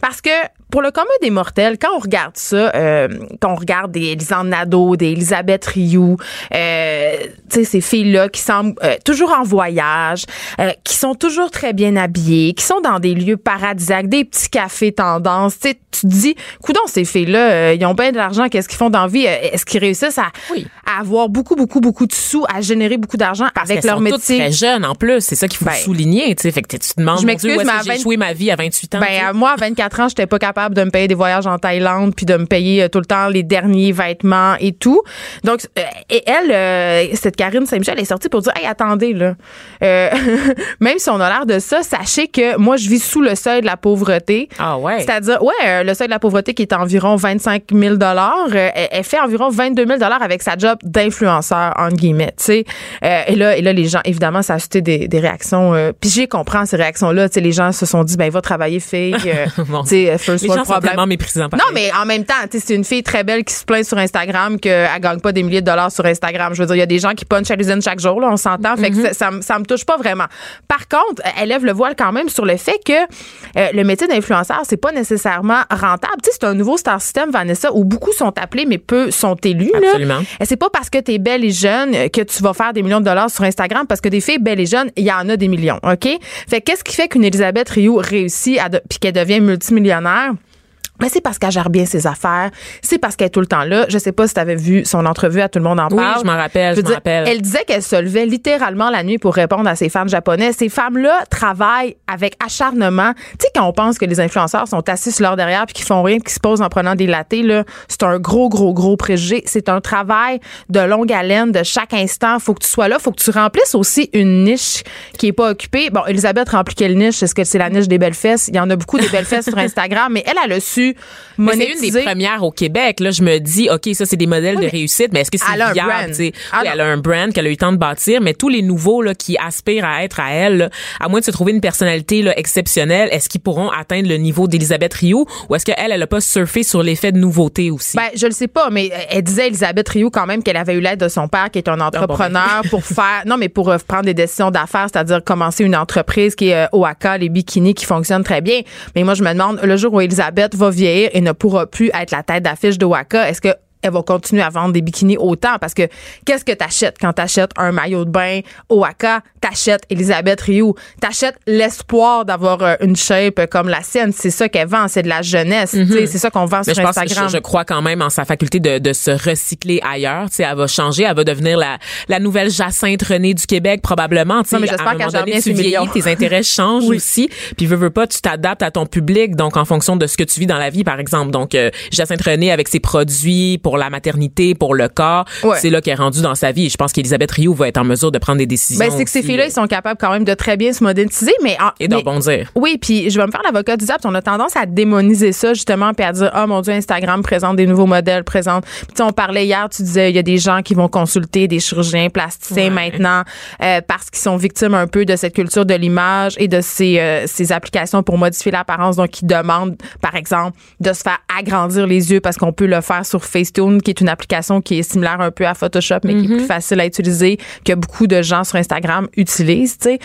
Parce que pour le commun des mortels, quand on regarde ça, euh, quand on regarde des Elisande Nadeau, des Elisabeth Rioux, euh, tu sais, ces filles-là qui semblent euh, toujours en voyage, euh, qui sont toujours très bien habillées, qui sont dans des lieux paradisiaques, des petits cafés tendance, tu te dis, coudons, ces filles-là, euh, ils ont bien de l'argent, qu'est-ce qu'ils font dans la vie? Euh, Est-ce qu'ils réussissent à, Oui. à avoir beaucoup, beaucoup, beaucoup de sous, à générer beaucoup d'argent avec leur sont toutes métier? très jeunes en plus, c'est ça qu'il faut Ben, souligner, tu sais. Fait que tu te demandes, je m'excuse, j'ai 20 échoué ma vie à 28 ans? Ben, moi, à 24 ans, j'étais pas capable de me payer des voyages en Thaïlande puis de me payer euh, tout le temps les derniers vêtements et tout. Donc, euh, et elle, euh, cette Karine Saint-Michel, elle est sortie pour dire, hey, attendez, là. Euh, même si on a l'air de ça, sachez que moi, je vis sous le seuil de la pauvreté. Ah ouais. C'est-à-dire, ouais, le seuil de la pauvreté qui est environ 25 000 dollars, elle, elle fait environ 22 000 dollars avec sa job d'influenceur entre guillemets, tu sais. Euh, et là, et là, les gens, évidemment, ça a suscité des, des réactions. euh, Puis j'ai comprends ces réactions-là. Tu sais, les gens se sont dit, ben va travailler fille, euh, Mon tu sais, first Les gens sont problem. tellement méprisants. Non, mais en même temps, tu sais, c'est une fille très belle qui se plaint sur Instagram qu'elle gagne pas des milliers de dollars sur Instagram. Je veux dire, il y a des gens qui punchent à l'usine chaque jour, là, on s'entend. Fait que ça, ça, me- ça me touche pas vraiment. Par contre, elle lève le voile quand même sur le fait que euh, le métier d'influenceur, c'est pas nécessairement rentable. Tu sais, c'est un nouveau star system, Vanessa, où beaucoup sont appelés, mais peu sont élus. Absolument. Et c'est pas parce que tu es belle et jeune que tu vas faire des millions de dollars sur Instagram, parce que des filles belles et jeunes, il y en a des millions, OK? Fait que qu'est-ce qui fait qu'une Elisabeth Rioux réussit à puis qu'elle devient multimilionário Ben, c'est parce qu'elle gère bien ses affaires. C'est parce qu'elle est tout le temps là. Je sais pas si tu avais vu son entrevue à Tout le monde en Oui, parle. je m'en rappelle, veux je m'en rappelle. Elle disait qu'elle se levait littéralement la nuit pour répondre à ses fans japonais. Ces femmes-là travaillent avec acharnement. Tu sais, quand on pense que les influenceurs sont assis sur leur derrière puis qu'ils font rien qu'ils se posent en prenant des latés, là, c'est un gros, gros, gros préjugé. C'est un travail de longue haleine, de chaque instant. Faut que tu sois là. Faut que tu remplisses aussi une niche qui est pas occupée. Bon, Elisabeth remplit quelle niche? Est-ce que c'est la niche des belles fesses? Il y en a beaucoup des belles fesses sur Instagram, mais elle, a su C'est une des premières au Québec. Là, je me dis, OK, ça, c'est des modèles de réussite, mais est-ce que c'est viable? Ah oui, elle a un brand qu'elle a eu le temps de bâtir, mais tous les nouveaux là, qui aspirent à être à elle, là, à moins de se trouver une personnalité là, exceptionnelle, est-ce qu'ils pourront atteindre le niveau d'Elisabeth Rioux ou est-ce qu'elle, elle a pas surfé sur l'effet de nouveauté aussi? Ben, je le sais pas, mais euh, elle disait, Elisabeth Rioux, quand même, qu'elle avait eu l'aide de son père, qui est un entrepreneur, pour faire, non, mais pour euh, prendre des décisions d'affaires, c'est-à-dire commencer une entreprise qui est euh, OAKA, les bikinis, qui fonctionne très bien. Mais moi, je me demande, le jour où Elisabeth va vieillir et ne pourra plus être la tête d'affiche d'OAKA, est-ce que elle va continuer à vendre des bikinis autant parce que qu'est-ce que t'achètes quand t'achètes un maillot de bain OAKA, t'achètes Elisabeth Rioux, t'achètes l'espoir d'avoir euh, une shape comme la sienne, c'est ça qu'elle vend, c'est de la jeunesse, tu sais, c'est ça qu'on vend Mais sur je pense, Instagram. je, je crois quand même en sa faculté de, de se recycler ailleurs. Tu sais, elle va changer, elle va devenir la, la nouvelle Jacinthe Renée du Québec probablement. Tu sais, Non, mais j'espère qu'elle donné, tu vieillis, tes intérêts changent aussi. Puis veux veux pas, tu t'adaptes à ton public, donc en fonction de ce que tu vis dans la vie, par exemple. Donc euh, Jacinthe Renée avec ses produits pour la maternité, pour le corps, Ouais. c'est là qu'elle est rendue dans sa vie. Et je pense qu'Elisabeth Rioux va être en mesure de prendre des décisions. Ben, c'est que ces filles-là, ils sont capables quand même de très bien se moderniser, mais. en- et de mais- rebondir. Oui, puis je vais me faire l'avocat du diable. On a tendance à démoniser ça, justement, puis à dire, oh mon Dieu, Instagram présente des nouveaux modèles, présente. Puis, on parlait hier, tu disais, il y a des gens qui vont consulter des chirurgiens plasticiens Ouais. maintenant euh, parce qu'ils sont victimes un peu de cette culture de l'image et de ces, euh, ces applications pour modifier l'apparence. Donc, ils demandent, par exemple, de se faire agrandir les yeux parce qu'on peut le faire sur Qui est une application qui est similaire un peu à Photoshop, mais qui est plus facile à utiliser, que beaucoup de gens sur Instagram utilisent. Tu sais,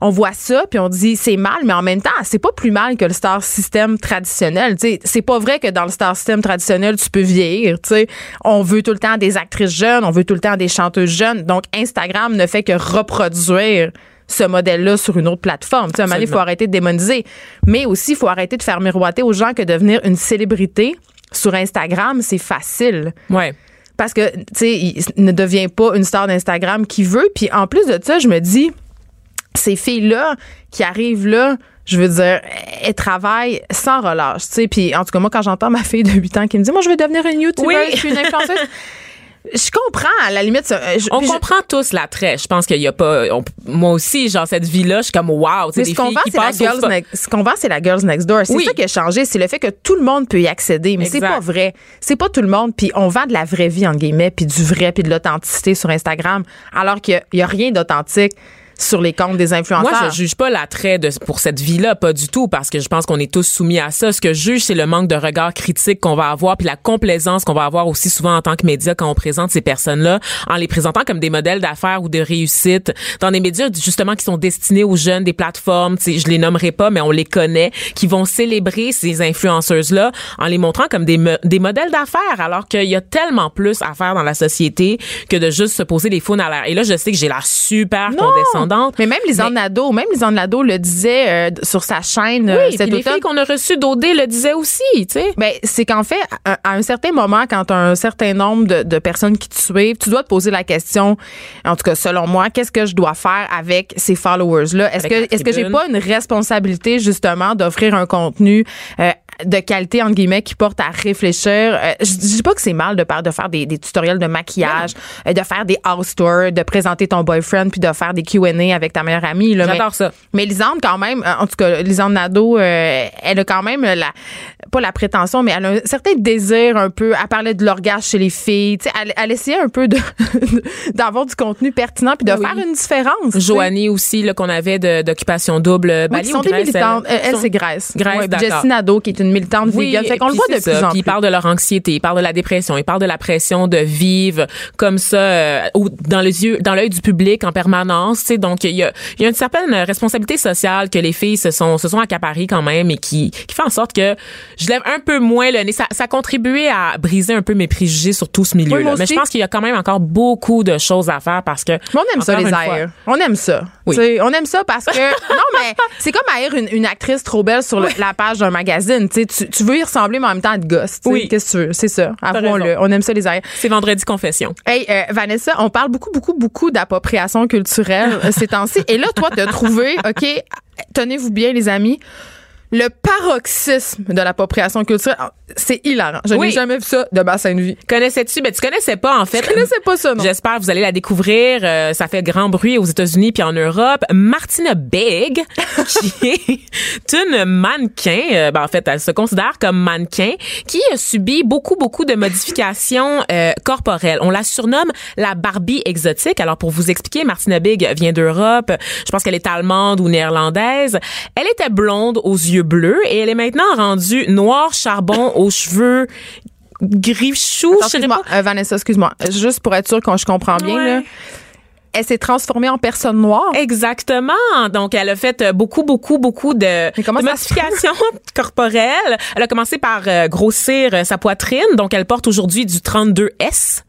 on voit ça puis on dit c'est mal, mais en même temps c'est pas plus mal que le star system traditionnel. C'est pas vrai que dans le star system traditionnel tu peux vieillir. Tu sais, on veut tout le temps des actrices jeunes, on veut tout le temps des chanteuses jeunes. Donc Instagram ne fait que reproduire ce modèle-là sur une autre plateforme. Tu sais, à un moment donné, il faut arrêter de démoniser. Mais aussi, il faut arrêter de faire miroiter aux gens que devenir une célébrité sur Instagram, c'est facile Ouais. parce que tu sais il ne devient pas une star d'Instagram qui veut puis en plus de ça je me dis ces filles là qui arrivent là je veux dire, elles travaillent sans relâche, tu sais. Puis, en tout cas, moi, quand j'entends ma fille de 8 ans qui me dit, moi, je veux devenir une YouTuber, Oui. je suis une influenceuse. je comprends, à la limite. je- On puis je- comprend tous l'attrait. Je pense qu'il y a pas. on- moi aussi, genre cette vie-là, je suis comme wow. tu sais, des ce qu'on filles vend, qui c'est la girls next, ce qu'on vend, c'est la girls next door. C'est Oui. ça qui a changé, c'est le fait que tout le monde peut y accéder, mais c'est pas vrai. C'est pas tout le monde. Puis on vend de la vraie vie entre guillemets, puis du vrai, puis de l'authenticité sur Instagram, alors qu'il y a rien d'authentique sur les comptes des influenceurs. Moi, je juge pas l'attrait de pour cette vie-là, pas du tout, parce que je pense qu'on est tous soumis à ça. Ce que je juge, c'est le manque de regard critique qu'on va avoir, puis la complaisance qu'on va avoir aussi souvent en tant que média quand on présente ces personnes-là, en les présentant comme des modèles d'affaires ou de réussite dans des médias justement qui sont destinés aux jeunes, des plateformes, tu sais, je les nommerai pas, mais on les connaît, qui vont célébrer ces influenceuses-là en les montrant comme des, des modèles d'affaires, alors qu'il y a tellement plus à faire dans la société que de juste se poser les faunes à l'air. Et là, je sais que j'ai la super Non. Mais même Lisanne Mais- Nadeau, même Nadeau le disait euh, sur sa chaîne euh, Oui, cet puis les automne. filles qu'on a reçues d'OD le disaient aussi, tu sais. Ben, c'est qu'en fait, à, à un certain moment, quand as un certain nombre de, de personnes qui te suivent, tu dois te poser la question, en tout cas selon moi, qu'est-ce que je dois faire avec ces followers-là? Est-ce que est-ce que j'ai pas une responsabilité justement d'offrir un contenu euh, de qualité entre guillemets qui porte à réfléchir? Euh, je dis pas que c'est mal de, de faire des, des tutoriels de maquillage, euh, de faire des house tours, de présenter ton boyfriend puis de faire des Q&A avec ta meilleure amie. J'adore ça. mais Lisande, quand même, euh, en tout cas, Lisande Nadeau, euh, elle a quand même la, pas la prétention, mais elle a un certain désir un peu. Elle parlait de l'orgasme chez les filles. Tu sais, elle, elle essayait un peu de, d'avoir du contenu pertinent puis de Oui. faire une différence. Joanie aussi, là, qu'on avait d'occupation double. Oui, Bali sont ou des militantes. Elle, elle, c'est Grèce. Grèce, Ouais. Jessie Nadeau, qui est une militante Oui, vegan. Fait qu'on le voit de plus en plus. ils parlent de leur anxiété, ils parlent de la dépression, ils parlent de la pression de vivre comme ça euh, au- dans les yeux, dans l'œil du public en permanence. Tu sais, donc il y a, il y a une certaine responsabilité sociale que les filles se sont se sont accaparées quand même et qui qui fait en sorte que je lève un peu moins le nez. Ça, ça a contribué à briser un peu mes préjugés sur tout ce milieu. Oui, moi là Mais je pense qu'il y a quand même encore beaucoup de choses à faire parce que Mais on aime ça, les airs. On aime ça. Oui. On aime ça parce que. non, mais c'est comme haïr une, une actrice trop belle sur le- la page d'un magazine. Tu, tu, veux y ressembler, mais en même temps être gosse. Oui. Qu'est-ce que tu veux? C'est ça. Avouons-le. On aime ça, les airs. C'est vendredi confession. Hey, euh, Vanessa, on parle beaucoup, beaucoup, beaucoup d'appropriation culturelle euh, ces temps-ci. Et là, toi, t'as trouvé, OK, tenez-vous bien, les amis, le paroxysme de l'appropriation culturelle. Ah, C'est hilarant. Je Oui. n'ai jamais vu ça de ma saine vie. Connaissais-tu? Ben, tu connaissais pas, en fait. Je connaissais pas ça, non. J'espère que vous allez la découvrir. Euh, ça fait grand bruit aux États-Unis puis en Europe. Martina Big, qui est une mannequin, euh, ben, en fait, elle se considère comme mannequin, qui a subi beaucoup, beaucoup de modifications euh, corporelles. On la surnomme la Barbie exotique. Alors, pour vous expliquer, Martina Big vient d'Europe. Je pense qu'elle est allemande ou néerlandaise. Elle était blonde aux yeux bleus et elle est maintenant rendue noire charbon aux cheveux gris chou. Attends, je sais excuse-moi, pas. euh, Vanessa, excuse-moi. Juste pour être sûre que je comprends bien, Ouais. là. Elle s'est transformée en personne noire. Exactement. Donc, elle a fait euh, beaucoup, beaucoup, beaucoup de, de modifications corporelles. Elle a commencé par euh, grossir sa poitrine. Donc, elle porte aujourd'hui du 32S.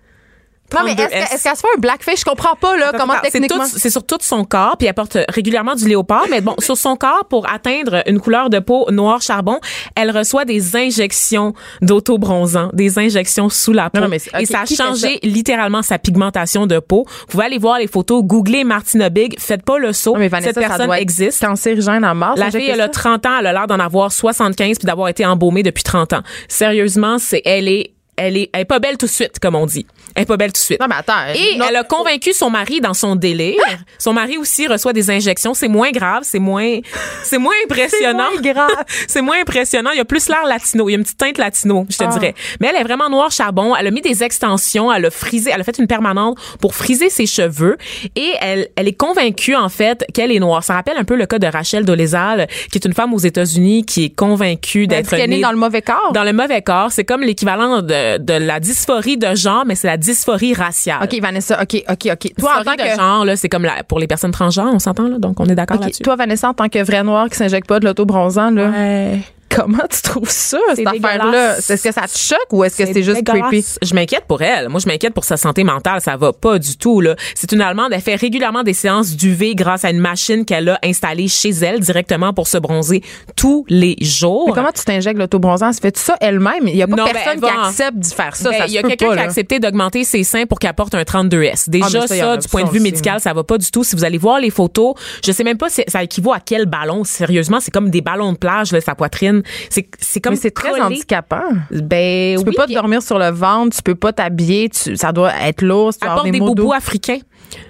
Non, mais est-ce 32S. que- est-ce qu'elle se fait un blackface? Je comprends pas, là, comment C'est techniquement. tout- C'est sur tout son corps, puis elle porte régulièrement du léopard. Mais bon, sur son corps, pour atteindre une couleur de peau noir charbon, elle reçoit des injections d'auto-bronzant, des injections sous la peau. Non, non, mais c'est- Et ça a changé littéralement sa pigmentation de peau. Vous pouvez aller voir les photos, googlez Martina Big, faites pas le saut. Non, mais Vanessa, Cette ça personne être existe. cancérigène en mars. La fille, elle a ça? 30 ans, elle a l'air d'en avoir 75 puis d'avoir été embaumée depuis 30 ans. Sérieusement, c'est elle est elle est elle est pas belle tout de suite comme on dit. Elle est pas belle tout de suite. Non, mais attends. Et non, elle a convaincu son mari dans son délire. Son mari aussi reçoit des injections. C'est moins grave, c'est moins, c'est moins impressionnant. C'est moins grave. c'est moins impressionnant. Il y a plus l'air latino. Il y a une petite teinte latino, je te Ah. dirais. Mais elle est vraiment noire charbon. Elle a mis des extensions. Elle a frisé. Elle a fait une permanente pour friser ses cheveux. Et elle, elle est convaincue, en fait, qu'elle est noire. Ça rappelle un peu le cas de Rachel Dolezal, qui est une femme aux États-Unis qui est convaincue d'être née dans le mauvais corps? dans le mauvais corps. C'est comme l'équivalent de, de la dysphorie de genre, mais c'est la dysphorie raciale. OK, Vanessa, OK, OK, OK. Toi, en tant que. genre, là, c'est comme la, pour les personnes transgenres, on s'entend, là, donc on est d'accord OK, là-dessus. toi, Vanessa, en tant que vraie noire qui s'injecte pas de l'auto-bronzant, là, Ouais. Comment tu trouves ça, C'est cette affaire-là? Est-ce que ça te choque ou est-ce que c'est juste creepy? Je m'inquiète pour elle. Moi, je m'inquiète pour sa santé mentale. Ça va pas du tout, là. C'est une Allemande. Elle fait régulièrement des séances d'UV grâce à une machine qu'elle a installée chez elle directement pour se bronzer tous les jours. Mais comment tu t'injectes l'auto-bronzant? Ça fait ça elle-même? Il y a pas Non, ben, personne elle qui en- accepte d'y faire ça. Ben, ça il y a quelqu'un qui a accepté d'augmenter ses seins pour qu'elle porte un 32S. Déjà, Ah, ça, du point de vue aussi. médical, ça va pas du tout. Si vous allez voir les photos, je sais même pas si ça équivaut à quel ballon. Sérieusement, c'est comme des ballons de plage, là, sa poitrine. C'est, c'est comme Mais c'est très handicapant. Ben, Tu peux oui, pas puis dormir sur le ventre, tu peux pas t'habiller, tu- ça doit être lourd, tu apporte des des d'eau. africains.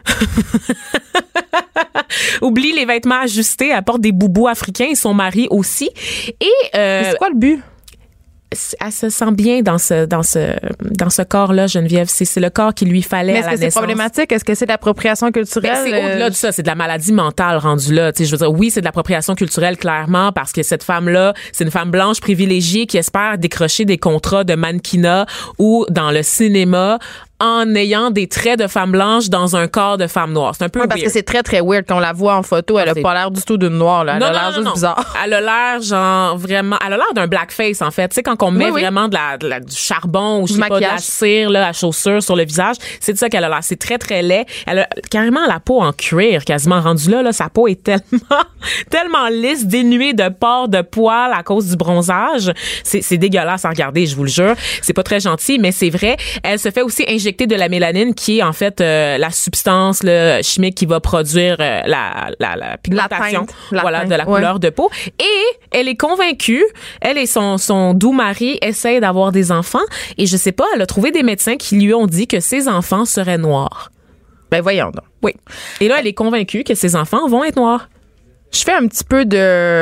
Oublie les vêtements ajustés, apporte des boubous africains et son mari aussi. Et euh, C'est quoi le but? Elle se sent bien dans ce dans ce dans ce corps-là, Geneviève. C'est c'est le corps qui lui fallait Mais est-ce la que c'est problématique? Est-ce que c'est de l'appropriation culturelle? Ben, c'est euh, au-delà de ça, c'est de la maladie mentale rendue là. Tu sais, je veux dire, oui, c'est de l'appropriation culturelle clairement parce que cette femme-là, c'est une femme blanche privilégiée qui espère décrocher des contrats de mannequinat ou dans le cinéma en ayant des traits de femme blanche dans un corps de femme noire. C'est un peu Ouais, parce que c'est très, très weird quand on la voit en photo. Elle a C'est- pas l'air du tout d'une noire, là. Elle a l'air juste bizarre. Elle a l'air genre vraiment, elle a l'air d'un blackface en fait. Tu sais quand on met Oui, oui. vraiment de la, de la- du charbon ou je sais pas de la cire là, à chaussure sur le visage, c'est de ça qu'elle a l'air. C'est très très laid. Elle a carrément la peau en cuir, quasiment rendue là. Là, sa peau est tellement tellement lisse, dénuée de pores, de poils à cause du bronzage. C'est c'est dégueulasse à regarder, je vous le jure. C'est pas très gentil, mais c'est vrai. Elle se fait aussi injecter de la mélanine, qui est en fait euh, la substance là, chimique qui va produire euh, la, la, la pigmentation, teinte. La voilà, teinte, de la ouais. couleur de peau. Et elle est convaincue, elle et son, son doux mari essayent d'avoir des enfants. Et je sais pas, elle a trouvé des médecins qui lui ont dit que ses enfants seraient noirs. Ben, voyons donc. Oui. Et là, elle est convaincue que ses enfants vont être noirs. Je fais un petit peu de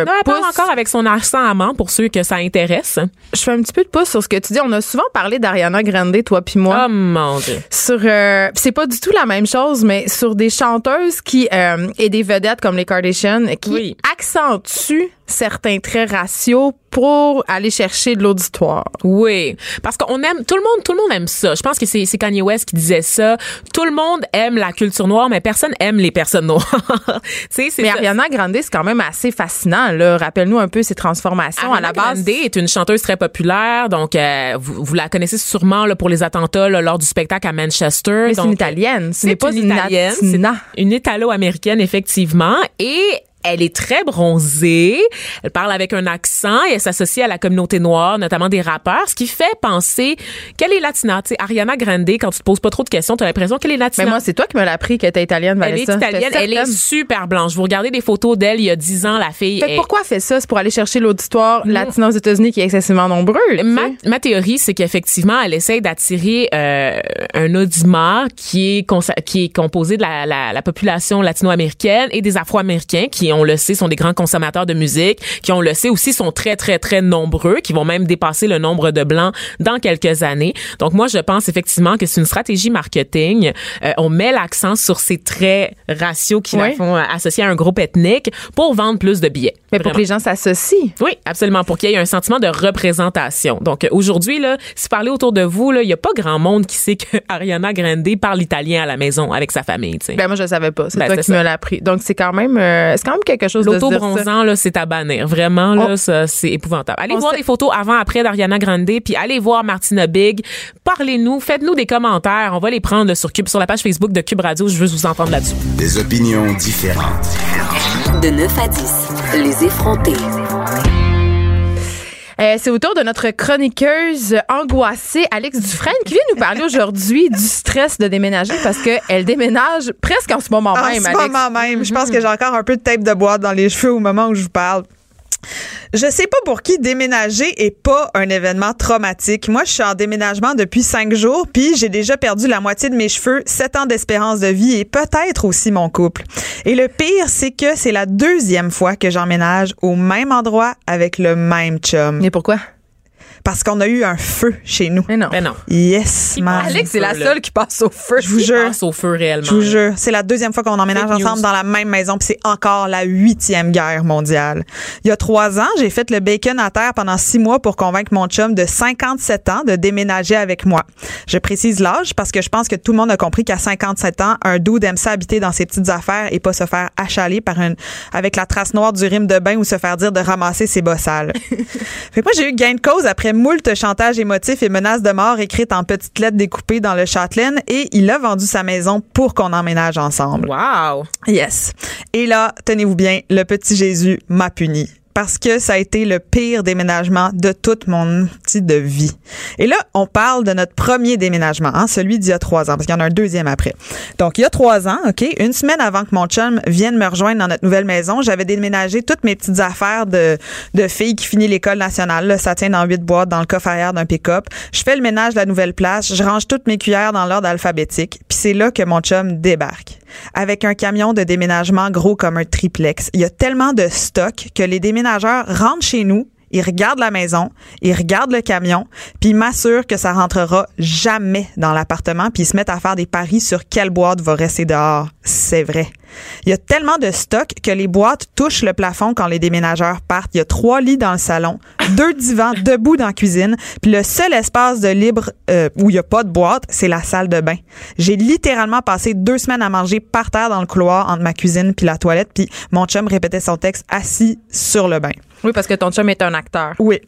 Là, elle parle pouce. encore avec son accent amant pour ceux que ça intéresse. Je fais un petit peu de pouce sur ce que tu dis. On a souvent parlé d'Ariana Grande, toi puis moi. Oh mon Dieu. sur euh, c'est pas du tout la même chose mais sur des chanteuses qui euh, et des vedettes comme les Kardashians qui Oui. Accentuent certains traits raciaux pour aller chercher de l'auditoire. Oui, parce qu'on aime tout le monde, tout le monde aime ça. Je pense que c'est Kanye West qui disait ça. Tout le monde aime la culture noire, mais personne aime les personnes noires. tu sais, c'est Mais ça. Ariana Grande c'est quand même assez fascinant là, rappelle-nous un peu ses transformations à la Ariana base. Grande est une chanteuse très populaire, donc euh, vous, vous la connaissez sûrement là, pour les attentats là, lors du spectacle à Manchester. Mais c'est une italienne, ce C'est n'est pas une italienne, une italo-américaine effectivement, et elle est très bronzée. Elle parle avec un accent et elle s'associe à la communauté noire, notamment des rappeurs, ce qui fait penser qu'elle est latina. Tu sais, Ariana Grande, quand tu te poses pas trop de questions, tu as l'impression qu'elle est latina. Mais moi c'est toi qui me l'as appris qu'elle était italienne elle est Vanessa. italienne, elle est super blanche. Vous regardez des photos d'elle il y a 10 ans, la fille Fait est pourquoi elle fait ça? C'est pour aller chercher l'auditoire latino aux États-Unis qui est excessivement nombreux. Ma, ma théorie, c'est qu'effectivement, elle essaye d'attirer euh, un audimat qui est, qui est composé de la, la, la population latino-américaine et des Afro-Américains qui, on le sait, sont des grands consommateurs de musique, qui, on le sait aussi, sont très, très, très nombreux, qui vont même dépasser le nombre de Blancs dans quelques années. Donc, moi, je pense effectivement que c'est une stratégie marketing. Euh, on met l'accent sur ces traits raciaux qui la Ouais. font euh, associer à un groupe ethnique pour vendre plus de billets. Mais pour que les gens s'associent. Oui, absolument, pour qu'il y ait un sentiment de représentation. Donc euh, aujourd'hui, là, si vous parlez autour de vous, il y a pas grand monde qui sait que Ariana Grande parle italien à la maison avec sa famille. tu sais. Ben moi je le savais pas, c'est Ben, toi qui ça. me l'as appris. Donc c'est quand même euh, c'est quand même quelque chose. L'auto-bronzant, là, c'est à bannir. Vraiment, là, ça, c'est épouvantable. Allez On voir des photos avant-après d'Ariana Grande, puis allez voir Martina Big. Parlez-nous, faites-nous des commentaires. On va les prendre là, sur Cube, sur la page Facebook de Cube Radio. Je veux vous entendre là-dessus. Des opinions différentes. De 9 à 10, les effrontés. Euh, c'est au tour de notre chroniqueuse angoissée Alex Dufresne qui vient nous parler aujourd'hui du stress de déménager parce que elle déménage presque en ce moment En même ce Alex. moment même. Je pense que j'ai encore un peu de tape de boîte dans les cheveux au moment où je vous parle. Je sais pas pour qui déménager est pas un événement traumatique. Moi, je suis en déménagement depuis cinq jours, puis j'ai déjà perdu la moitié de mes cheveux, sept ans d'espérance de vie et peut-être aussi mon couple. Et le pire, c'est que c'est la deuxième fois que j'emménage au même endroit avec le même chum. Mais pourquoi? Parce qu'on a eu un feu chez nous. Mais non. Ben non. Yes, man. Alex c'est la seule qui passe au feu. Je vous jure. Passe au feu réellement. Je vous jure, c'est la deuxième fois qu'on emménage ensemble news. dans la même maison, puis c'est encore la huitième guerre mondiale. Il y a trois ans, j'ai fait le bacon à terre pendant six mois pour convaincre mon chum de 57 ans de déménager avec moi. Je précise l'âge parce que je pense que tout le monde a compris qu'à 57 ans, un dude aime ça habiter dans ses petites affaires et pas se faire achaler par une, avec la trace noire du rime de bain ou se faire dire de ramasser ses bossales. Fait que moi, j'ai eu gain de cause après moult chantage émotif et menaces de mort écrites en petites lettres découpées dans le Châtelaine et il a vendu sa maison pour qu'on emménage ensemble. Wow. Yes. Et là, tenez-vous bien, le petit Jésus m'a puni. Parce que ça a été le pire déménagement de toute mon petite de vie. Et là, on parle de notre premier déménagement, hein, celui d'il y a trois ans, parce qu'il y en a un deuxième après. Donc, il y a trois ans, OK, une semaine avant que mon chum vienne me rejoindre dans notre nouvelle maison, j'avais déménagé toutes mes petites affaires de, de filles qui finit l'école nationale. Là, ça tient dans huit boîtes dans le coffre arrière d'un pick-up. Je fais le ménage de la nouvelle place, je range toutes mes cuillères dans l'ordre alphabétique, puis c'est là que mon chum débarque avec un camion de déménagement gros comme un triplex. Il y a tellement de stock que les déménageurs rentrent chez nous, il regarde la maison, il regarde le camion, puis il m'assure que ça rentrera jamais dans l'appartement, puis ils se mettent à faire des paris sur quelle boîte va rester dehors. C'est vrai. Il y a tellement de stock que les boîtes touchent le plafond quand les déménageurs partent. Il y a trois lits dans le salon, deux divans debout dans la cuisine, puis le seul espace de libre euh, où il n'y a pas de boîte, c'est la salle de bain. J'ai littéralement passé deux semaines à manger par terre dans le couloir entre ma cuisine puis la toilette, puis mon chum répétait son texte assis sur le bain. Oui, parce que ton chum est un acteur. Oui.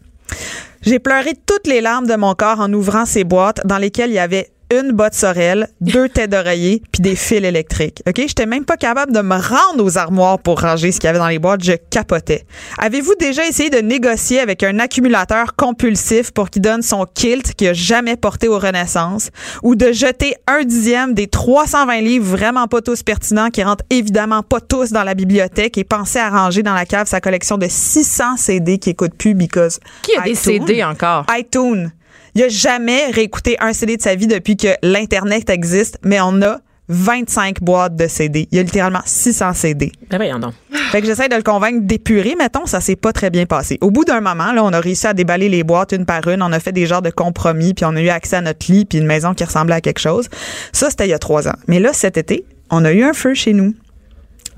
J'ai pleuré toutes les larmes de mon corps en ouvrant ces boîtes dans lesquelles il y avait une botte sorel, deux têtes d'oreiller, puis des fils électriques. OK? J'étais même pas capable de me rendre aux armoires pour ranger ce qu'il y avait dans les boîtes. Je capotais. Avez-vous déjà essayé de négocier avec un accumulateur compulsif pour qu'il donne son kilt qu'il a jamais porté aux Renaissance? Ou de jeter un dixième des 320 livres vraiment pas tous pertinents qui rentrent évidemment pas tous dans la bibliothèque et penser à ranger dans la cave sa collection de 600 CD qui écoute plus because Qui a des. CD encore? iTunes. Il a jamais réécouté un CD de sa vie depuis que l'Internet existe, mais on a 25 boîtes de CD. Il y a littéralement 600 CD. Ben voyons donc. Fait que j'essaie de le convaincre d'épurer, mettons, ça s'est pas très bien passé. Au bout d'un moment, là, on a réussi à déballer les boîtes une par une, on a fait des genres de compromis, puis on a eu accès à notre lit, puis une maison qui ressemblait à quelque chose. Ça, c'était il y a trois ans. Mais là, cet été, on a eu un feu chez nous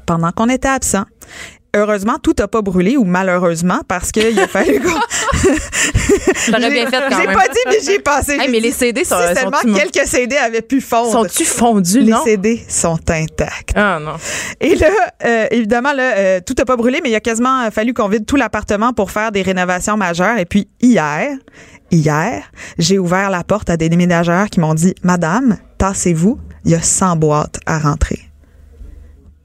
pendant qu'on était absent. Heureusement, tout n'a pas brûlé ou malheureusement parce qu'il a fallu qu'on... T'aurais bien fait quand J'ai même. pas dit, mais j'ai passé. Hey, J'ai mais les CD sont- Si seulement sont-tu- quelques CD avaient pu fondre. Sont-tu fondus, les non? CD sont intacts. Ah non. Et là, euh, évidemment, là, euh, tout n'a pas brûlé, mais il a quasiment fallu qu'on vide tout l'appartement pour faire des rénovations majeures. Et puis hier, hier, j'ai ouvert la porte à des déménageurs qui m'ont dit, Madame, tassez-vous, il y a 100 boîtes à rentrer.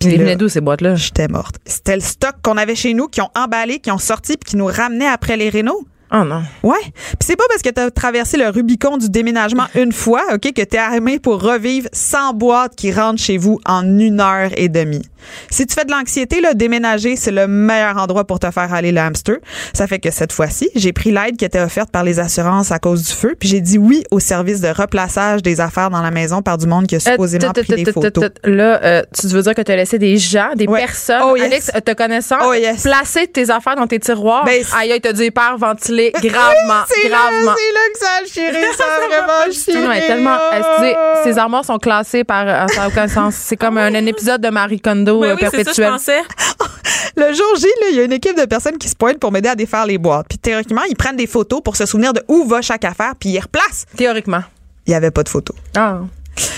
Puis là, d'où ces boîtes-là? J'étais morte. C'était le stock qu'on avait chez nous, qui ont emballé, qui ont sorti, puis qui nous ramenaient après les rénaux. Oh non. Ouais. Puis c'est pas parce que t'as traversé le Rubicon du déménagement une fois, OK, que t'es armé pour revivre 100 boîtes qui rentrent chez vous en une heure et demie. Si tu fais de l'anxiété, là, déménager, c'est le meilleur endroit pour te faire aller le hamster. Ça fait que cette fois-ci, j'ai pris l'aide qui était offerte par les assurances à cause du feu, puis j'ai dit oui au service de replaçage des affaires dans la maison par du monde qui a supposément Euh, pris des photos. Là, euh, tu veux dire que tu as laissé des gens, des personnes, Oh. Alex, te connaissant, Oh, placer tes affaires dans tes tiroirs? Ben, aïe, aïe, t'as dû hyper ventiler gravement, c'est gravement. là, c'est là que ça a chiré, ça a vraiment chiré. Non, elle est tellement. euh, c'est- ces armoires sont classées par. euh, ça n'a aucun sens. C'est comme un, un épisode de Marie Kondo Oui, euh, oui, c'est ça, je perpétuel. pensais. Le jour J, là, il y a une équipe de personnes qui se pointent pour m'aider à défaire les boîtes. Puis théoriquement, ils prennent des photos pour se souvenir de où va chaque affaire, puis ils replacent. Théoriquement. Il y avait pas de photos. Ah.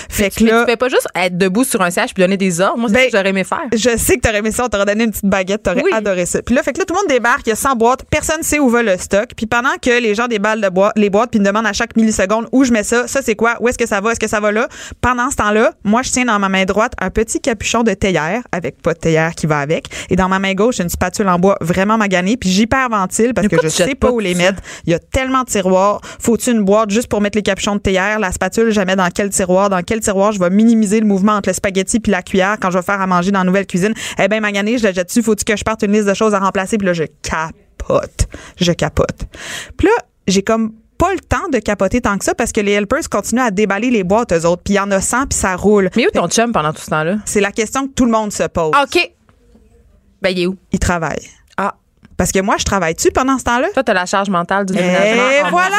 Fait que là, tu fais pas juste être debout sur un siège puis donner des ordres. Moi, c'est Ben, ce que j'aurais aimé faire. je sais que t'aurais aimé ça, on t'aurait donné une petite baguette, t'aurais Oui. adoré ça. Puis là, fait que là, tout le monde débarque, il y a 100 boîtes, personne sait où va le stock. Puis pendant que les gens déballent de boîte, les boîtes, puis me demandent à chaque milliseconde où je mets ça, ça c'est quoi, où est-ce que ça va, est-ce que ça va là? Pendant ce temps-là, moi, je tiens dans ma main droite un petit capuchon de théière, avec pas de théière qui va avec. Et dans ma main gauche, une spatule en bois vraiment maganée, puis j'hyperventile parce que je sais pas où les mettre. Il y a tellement de tiroirs. Faut-tu une boîte juste pour mettre les capuchons de théière? La spatule, mets dans quel tiroir? Dans quel tiroir je vais minimiser le mouvement entre le spaghetti puis la cuillère quand je vais faire à manger dans la nouvelle cuisine? Eh ben, magané, je la jette dessus. Faut-tu que je parte une liste de choses à remplacer? Puis là, je capote. Je capote. Puis là, j'ai comme pas le temps de capoter tant que ça parce que les helpers continuent à déballer les boîtes, eux autres. Puis il y en a 100 puis ça roule. Mais où ton chum pendant tout ce temps-là? C'est la question que tout le monde se pose. Ah, OK. Ben, il est où? Il travaille. Parce que moi, je travaille-tu pendant ce temps-là? Toi, t'as la charge mentale du déménagement. Et en voilà!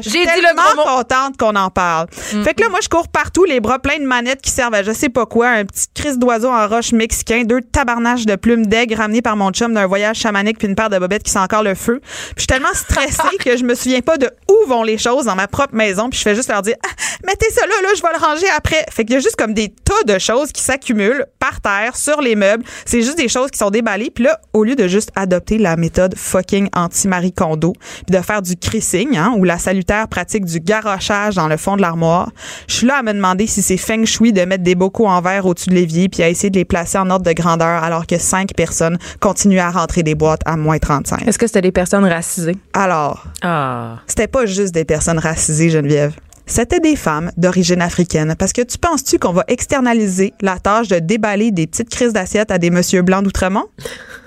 J'ai dit le mot. contente qu'on en parle. Fait que là, moi, je cours partout, les bras pleins de manettes qui servent à je sais pas quoi, un petit crise d'oiseau en roche mexicain, deux tabarnaches de plumes d'aigle ramenés par mon chum d'un voyage chamanique puis une paire de bobettes qui sent encore le feu. Puis je suis tellement stressée que je me souviens pas de où vont les choses dans ma propre maison puis je fais juste leur dire, Ah, mettez ça là, là, je vais le ranger après. Fait qu'il y a juste comme des tas de choses qui s'accumulent par terre, sur les meubles. C'est juste des choses qui sont déballées. Puis là, au lieu de juste adopter la méthode fucking anti-Marie Kondo, puis de faire du crissing, hein, ou la salutaire pratique du garochage dans le fond de l'armoire, je suis là à me demander si c'est feng shui de mettre des bocaux en verre au-dessus de l'évier puis à essayer de les placer en ordre de grandeur alors que cinq personnes continuent à rentrer des boîtes à moins 35. Est-ce que c'était des personnes racisées? Alors, Ah. c'était pas juste des personnes racisées, Geneviève. C'était des femmes d'origine africaine. Parce que tu penses-tu qu'on va externaliser la tâche de déballer des petites crises d'assiettes à des monsieur blancs d'Outremont?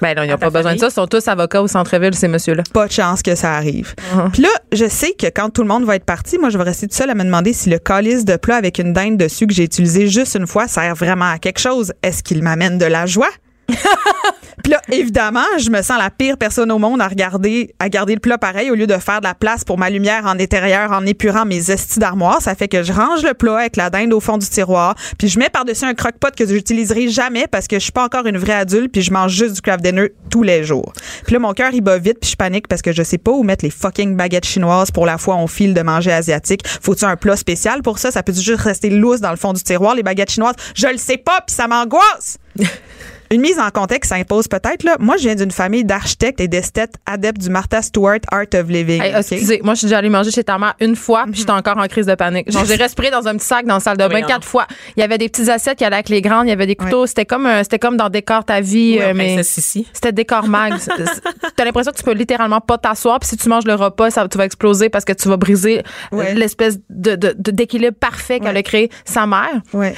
Ben non, ils n'ont pas besoin de ça. Ils sont tous avocats au centre-ville, ces messieurs-là. Pas de chance que ça arrive. Uh-huh. Puis là, je sais que quand tout le monde va être parti, moi, je vais rester toute seule à me demander si le calice de plat avec une dinde dessus que j'ai utilisé juste une fois sert vraiment à quelque chose. Est-ce qu'il m'amène de la joie? Là, évidemment, je me sens la pire personne au monde à regarder, à garder le plat pareil au lieu de faire de la place pour ma lumière en intérieur en épurant mes estis d'armoire. Ça fait que je range le plat avec la dinde au fond du tiroir, puis je mets par-dessus un croque-pot que j'utiliserai jamais parce que je suis pas encore une vraie adulte, puis je mange juste du craft dinner tous les jours. Puis là, mon cœur, il bat vite, puis je panique parce que je sais pas où mettre les fucking baguettes chinoises pour la fois on file de manger asiatique. Faut-tu un plat spécial pour ça? Ça peut juste rester lousse dans le fond du tiroir, les baguettes chinoises? Je le sais pas, puis ça m'angoisse! Une mise en contexte s'impose peut-être. Là. Moi, je viens d'une famille d'architectes et d'esthètes adeptes du Martha Stewart Art of Living. Hey, OK? excusez, moi, je suis déjà allée manger chez ta mère une fois, puis j'étais encore en crise de panique. Genre, j'ai respiré dans un petit sac dans la salle de bain Voyons. quatre fois. Il y avait des petites assiettes qui allaient avec les grandes, il y avait des couteaux. C'était comme, c'était comme dans Décor ta vie, euh, mais c'était Décor mag. T'as l'impression que tu peux littéralement pas t'asseoir, puis si tu manges le repas, ça, tu vas exploser parce que tu vas briser euh, l'espèce de, de- de- d'équilibre parfait qu'elle a créé sa mère. Ouais.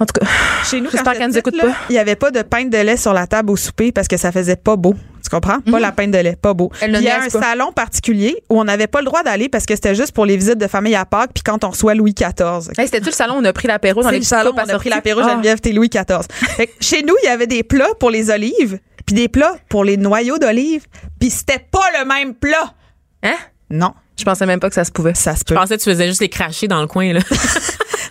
En tout cas, Chez nous, J'espère qu'elle nous écoute là, pas. Il n'y avait pas de pinte de lait sur la table au souper parce que ça faisait pas beau. Tu comprends? Pas la pinte de lait, pas beau. Mhm. Puis Il y a un pas. salon particulier où on n'avait pas le droit d'aller parce que c'était juste pour les visites de famille à Pâques puis quand on reçoit Louis XIV. hey, c'était-tu le salon où on a pris l'apéro dans les le salon, on a pris l'apéro Ah. Geneviève, t'es Louis XIV. Fait que chez nous, il y avait des plats pour les olives puis des plats pour les noyaux d'olives puis c'était pas le même plat. Hein? Non, Je pensais même pas que ça se pouvait. ça se peut. Je pensais que tu faisais juste les cracher dans le coin, là.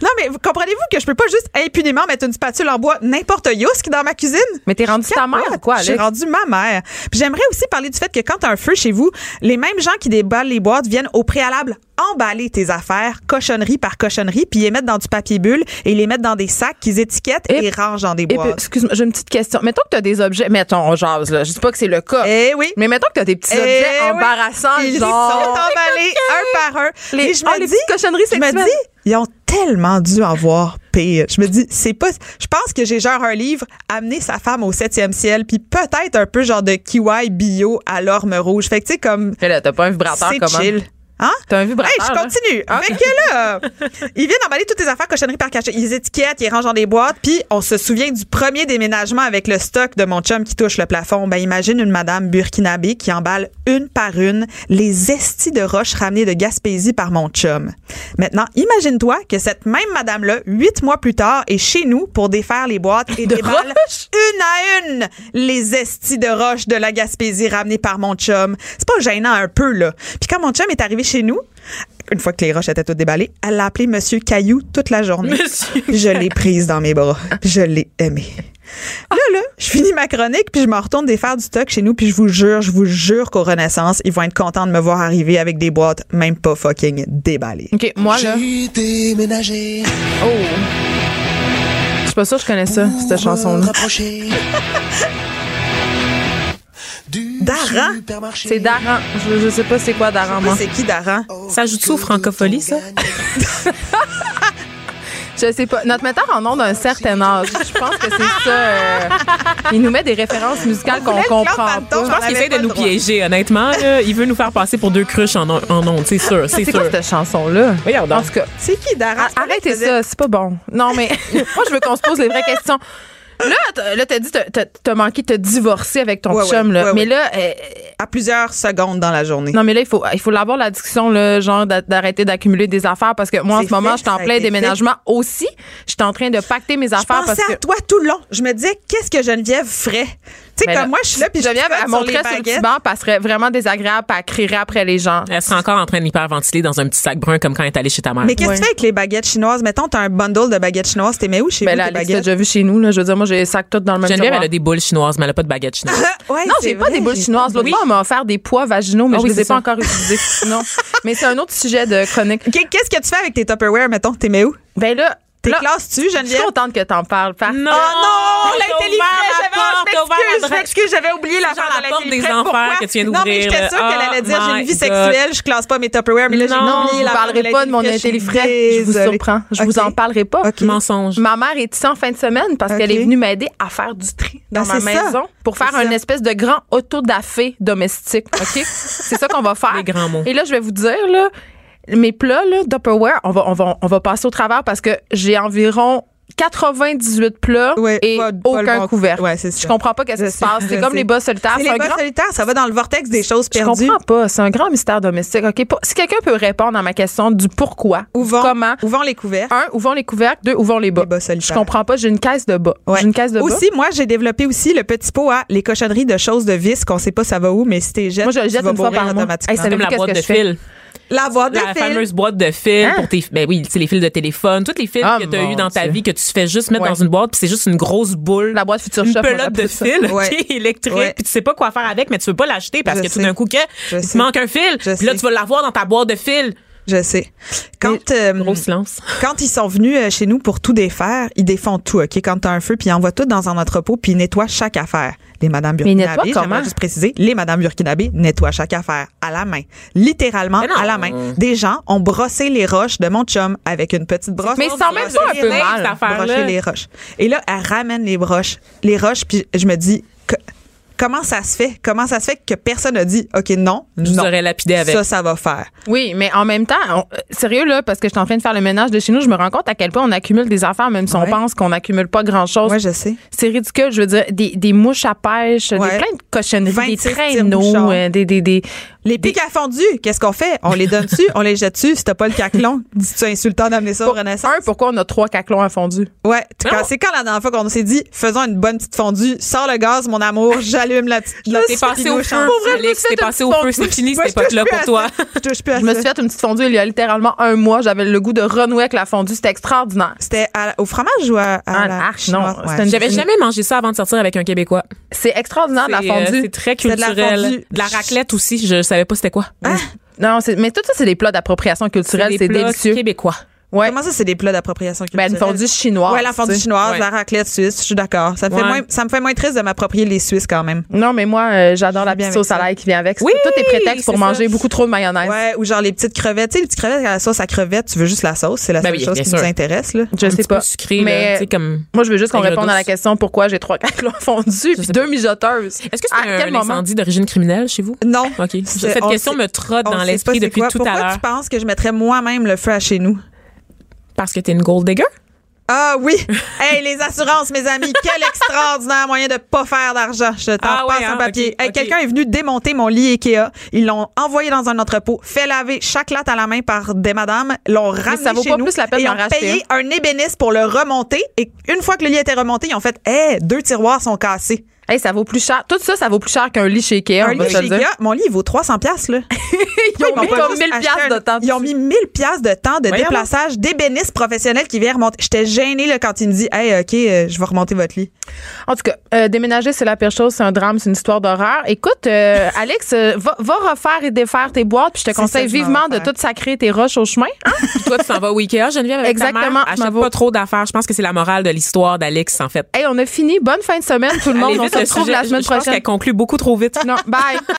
Non, mais vous- comprenez-vous que je peux pas juste impunément mettre une spatule en bois n'importe yousque dans ma cuisine? Mais t'es rendu ta mère ou quoi, J'ai rendu ma mère. Puis j'aimerais aussi parler du fait que quand t'as un feu chez vous, les mêmes gens qui déballent les boîtes viennent au préalable emballer tes affaires, cochonnerie par cochonnerie, puis les mettre dans du papier bulle et les mettre dans des sacs qu'ils étiquettent et, Et- rangent dans des boîtes. excuse-moi, j'ai une petite question. Mettons que tu as des objets. Mettons, on jase, là. Je dis pas que c'est le cas. Eh oui. Mais mettons que tu as des petits Eh objets oui. embarrassants, Ils genre. sont emballés un par un. Les- et je oh, me les dis, cochonneries je me dis, ils ont tellement dû en voir pire. Je me dis, c'est pas. Je pense que j'ai genre un livre, amener sa femme au septième ciel, puis peut-être un peu genre de kiwi bio à l'orme rouge. Fait que tu sais comme Mais là, t'as pas un vibrateur comment? chill. Hein? T'as un vibrateur. Hey, je continue. Ah, Fait que là, ils viennent emballer toutes tes affaires cochonneries par cachet. Ils étiquettent, ils rangent dans des boîtes, puis on se souvient du premier déménagement avec le stock de mon chum qui touche le plafond. Ben imagine une madame burkinabé qui emballe une par une les estis de roches ramenés de Gaspésie par mon chum. Maintenant, imagine-toi que cette même madame-là, huit mois plus tard, est chez nous pour défaire les boîtes et De déballe roches? une à une les estis de roches de la Gaspésie ramenés par mon chum. C'est pas gênant un peu, là. Puis quand mon chum est arrivé chez nous, une fois que les roches étaient toutes déballées, elle l'a appelé Monsieur Caillou toute la journée. Monsieur je l'ai prise dans mes bras. Je l'ai aimé. Là, là, je finis ma chronique, puis je me retourne défaire du stock chez nous, puis je vous jure, je vous jure qu'au Renaissance, ils vont être contents de me voir arriver avec des boîtes même pas fucking déballées. OK, moi, là. J'ai déménagé. Oh. Je suis pas sûre que je connais ça, cette chanson-là. Du Daran? supermarché. C'est Daran. Je, je sais pas c'est quoi Daran, moi. C'est qui, Daran? Ça joue-tu aux francophonie, ça? Je sais pas. Notre metteur en nom d'un certain âge. Je pense que c'est ça. euh, il nous met des références musicales qu'on comprend pas. Je pense qu'il essaie de nous droit. piéger, honnêtement. là. Il veut nous faire passer pour deux cruches en, on- en ondes, c'est sûr, c'est C'est sûr. quoi cette chanson-là? Regarde En donc. tout cas, C'est qui, Daran? a- arrêtez ça, c'est pas bon. Non, mais moi, je veux qu'on se pose les vraies questions. Là, là, t'as dit, t'as- t'as manqué de te divorcer avec ton Ouais, chum, ouais, là. ouais, mais là, euh, À plusieurs secondes dans la journée. non, mais là, il faut, il faut l'avoir la discussion, là, genre, d'a- d'arrêter d'accumuler des affaires parce que moi, en ce moment, je suis en plein déménagement aussi. Je suis en train de pacter mes Je affaires parce que. à toi tout le long. Je me disais, qu'est-ce que Geneviève ferait? Tu sais, comme là, moi, je suis là, puis je Geneviève, tricote elle sur le baguettes. petit banc, elle serait vraiment désagréable, puis elle crierait après les gens. Elle serait encore en train d'hyperventiler dans un petit sac brun comme quand elle est allée chez ta mère. Mais qu'est-ce que Ouais. tu fais avec les baguettes chinoises? Mettons, t'as un bundle de baguettes chinoises. T'es mets où chez Ben vous, là, tes baguettes? déjà vu chez nous, là. Je veux dire, moi, j'ai les sacs tous dans le même Geneviève, elle a des boules chinoises, mais elle a pas de baguette chinoise. Ouais, Non, j'ai pas des boules chinoises. L'autre fois, on m'a offert des pois vaginaux, mais Ah je les ai pas encore utilisés. non. Mais c'est un autre sujet de chronique. Qu'est-ce que tu fais avec tes Tupperware, mettons? T'es mets où? Ben là, T'es classes-tu, je suis Geneviève? contente que t'en parles. Parce... Non! Oh non! L'intelligence! J'avais- Je m'excuse, j'avais oublié la genre la porte des enfers que tu viens Non, mais d'ouvrir, j'étais sûre qu'elle allait dire j'ai Oh une vie sexuelle, je classe pas mes Tupperware, mais là, j'ai oublié je la parlerai pas de mon intellifrais. Je vous surprends. Je vous en parlerai pas. Mensonge. Ma mère est ici en fin de semaine parce qu'elle est venue m'aider à faire du tri dans Ben, ma maison pour faire une espèce de grand autodafé domestique. OK? c'est ça qu'on va faire. Les grands mots. Et là, je vais vous dire, là, mes plats, là, d'Upperware, on va, on, va, on va passer au travers parce que j'ai environ 98 plats Ouais, et pas- aucun bon- couvercle. Ouais, c'est Je ça. comprends pas qu'est-ce Je qui se passe. je C'est comme sais. les bas solitaires. C'est C'est les bas grand... solitaires, ça va dans le vortex des choses Je perdues. comprends pas. C'est un grand mystère domestique. OK? Si quelqu'un peut répondre à ma question du pourquoi, Où vont, comment, où vont les couverts? un, où vont les couvercles, deux, où vont les bas? Les bas Je comprends pas. J'ai une caisse de bas. Ouais. J'ai une caisse de bas. Aussi, moi, j'ai développé aussi le petit pot à les cochonneries de choses de vis qu'on sait pas ça va où, mais si t'es jettes, Moi, je le tu jette vas une fois par mois. automatiquement. Hey, C'est comme la boîte de je fil. La boîte de La fil. fameuse boîte de fil Hein? pour tes ben oui, c'est les fils de téléphone, toutes les fils Ah, que tu as eu dans ta Dieu. vie que tu fais juste mettre Ouais. dans une boîte puis c'est juste une grosse boule. La boîte Future une Shop, pelote de fil Ouais. qui est électrique Ouais. puis tu sais pas quoi faire avec mais tu veux pas l'acheter parce Je que tout sais. d'un coup que il te manque un fil puis là tu vas l'avoir dans ta boîte de fil. Je sais. Quand, euh, Gros silence. quand ils sont venus euh, chez nous pour tout défaire, ils défont tout, OK? Quand t'as un feu, puis ils envoient tout dans un entrepôt, puis ils nettoient chaque affaire. Les Madame Burkinabé, j'aimerais juste préciser, les Madame Burkinabé nettoient chaque affaire à la main. Littéralement à la main. Des gens ont brossé les roches de mon chum avec une petite brosse. Mais ça en même pas un les peu roches, mal, cette affaire-là. brocher les roches. Et là, elle ramène les broches, les roches, puis je me dis, que- comment ça se fait? Comment ça se fait que personne n'a dit, OK, non, Je non. aurais lapidé avec. Ça, ça va faire. Oui, mais en même temps, on- sérieux là, parce que je suis en train de faire le ménage de chez nous, je me rends compte à quel point on accumule des affaires, même si on pense qu'on n'accumule pas grand-chose. Ouais, je sais. C'est ridicule, je veux dire, des, des mouches à pêche, Ouais. des plein de cochonneries, des 26 traîneaux, euh, des, des, des, Les pics à fondu, qu'est-ce qu'on fait? On les donne dessus, on les jette dessus. Si t'as pas le caclon, dis-tu insultant d'amener ça au Renaissance? Un, pourquoi on a trois caclons à fondu? Ouais. C'est quand la dernière fois qu'on s'est dit, faisons une bonne petite fondue, sors le gaz, mon amour, j'allume la petite. la T'es passé au feu. Alex, t'es passé au feu, c'est fini touche époque-là plus pour à toi. Je touche plus à Je me suis fait une petite fondue il y a littéralement un mois. J'avais le goût de renouer avec la fondue. C'était extraordinaire. C'était au fromage ou à, à Ah, la arc, non, c'était J'avais jamais mangé ça avant de sortir avec un Québécois. C'est extraordinaire de la C'est, euh, fondue. C'est très C'est de la culturel. De la raclette aussi, je savais pas c'était quoi. non, c'est- mais tout ça, c'est des plats d'appropriation culturelle. C'est plats délicieux. québécois. Ouais. Comment ça, c'est des plats d'appropriation Ben, culturelle? une fondue chinoise. Ouais, la fondue tu sais. chinoise, Ouais. la raclette suisse, je suis d'accord. Ça, me fait Ouais. moins- ça me fait moins triste de m'approprier les Suisses quand même. Non, mais moi, euh, j'adore la bien petite sauce à l'ail qui vient avec. Oui, tout est prétexte pour manger ça. beaucoup trop de mayonnaise. Ouais, ou genre les petites crevettes. Tu sais, les petites crevettes à la sauce à crevettes, tu veux juste la sauce. C'est la Ben seule oui, chose qui sûr. nous intéresse, là. Je un sais petit pas. peu sucré, mais là, comme... moi, je veux juste qu'on réponde à la question pourquoi j'ai trois caclons fondus puis deux mijoteuses? Est-ce que À c'est un incendie d'origine criminelle chez vous? Non. OK. Cette on question me trotte dans l'esprit depuis tout Pourquoi à l'heure. tu penses que je mettrais moi-même le feu à chez nous? Parce que t'es une gold digger? Ah oui! hey, les assurances, mes amis, quel extraordinaire moyen de pas faire d'argent. Je t'en Ah passe ouais, un hein, papier. Hey. Quelqu'un est venu démonter mon lit Ikea. Ils l'ont envoyé dans un entrepôt, fait laver chaque latte à la main par des madames, l'ont ramené ça vaut chez pas nous plus la peine et ont racheter payé un ébéniste pour le remonter. Et une fois que le lit était remonté, ils ont fait, hey, deux tiroirs sont cassés. Hey, ça vaut plus cher. Tout ça, ça vaut plus cher qu'un lit chez Ikea. un lit chez. Ikea, mon lit, il vaut 300 pièces là. Ils ont mis comme juste 1000 acheté piastres un- de temps. Ils ont mis 1000 pièces de temps de Voyons déplaçage d'ébénistes professionnels qui viennent remonter. J'étais gênée là, quand il me dit Hey, OK, euh, je vais remonter votre lit. En tout cas, euh, déménager, c'est la pire chose. C'est un drame, c'est une histoire d'horreur. Écoute, euh, Alex, euh, va, va refaire et défaire tes boîtes. Puis je te conseille vivement de tout sacrer tes roches au chemin. hein? Puis toi, tu t'en vas au Ikea, Geneviève, avec Exactement, ta mère. Achète pas trop d'affaires. Je pense que c'est la morale de l'histoire d'Alex, en fait. Hey, on a fini. Bonne fin de semaine, tout le monde. Allez, on se retrouve la semaine Je pense prochaine. qu'elle conclut beaucoup trop vite. Non, bye.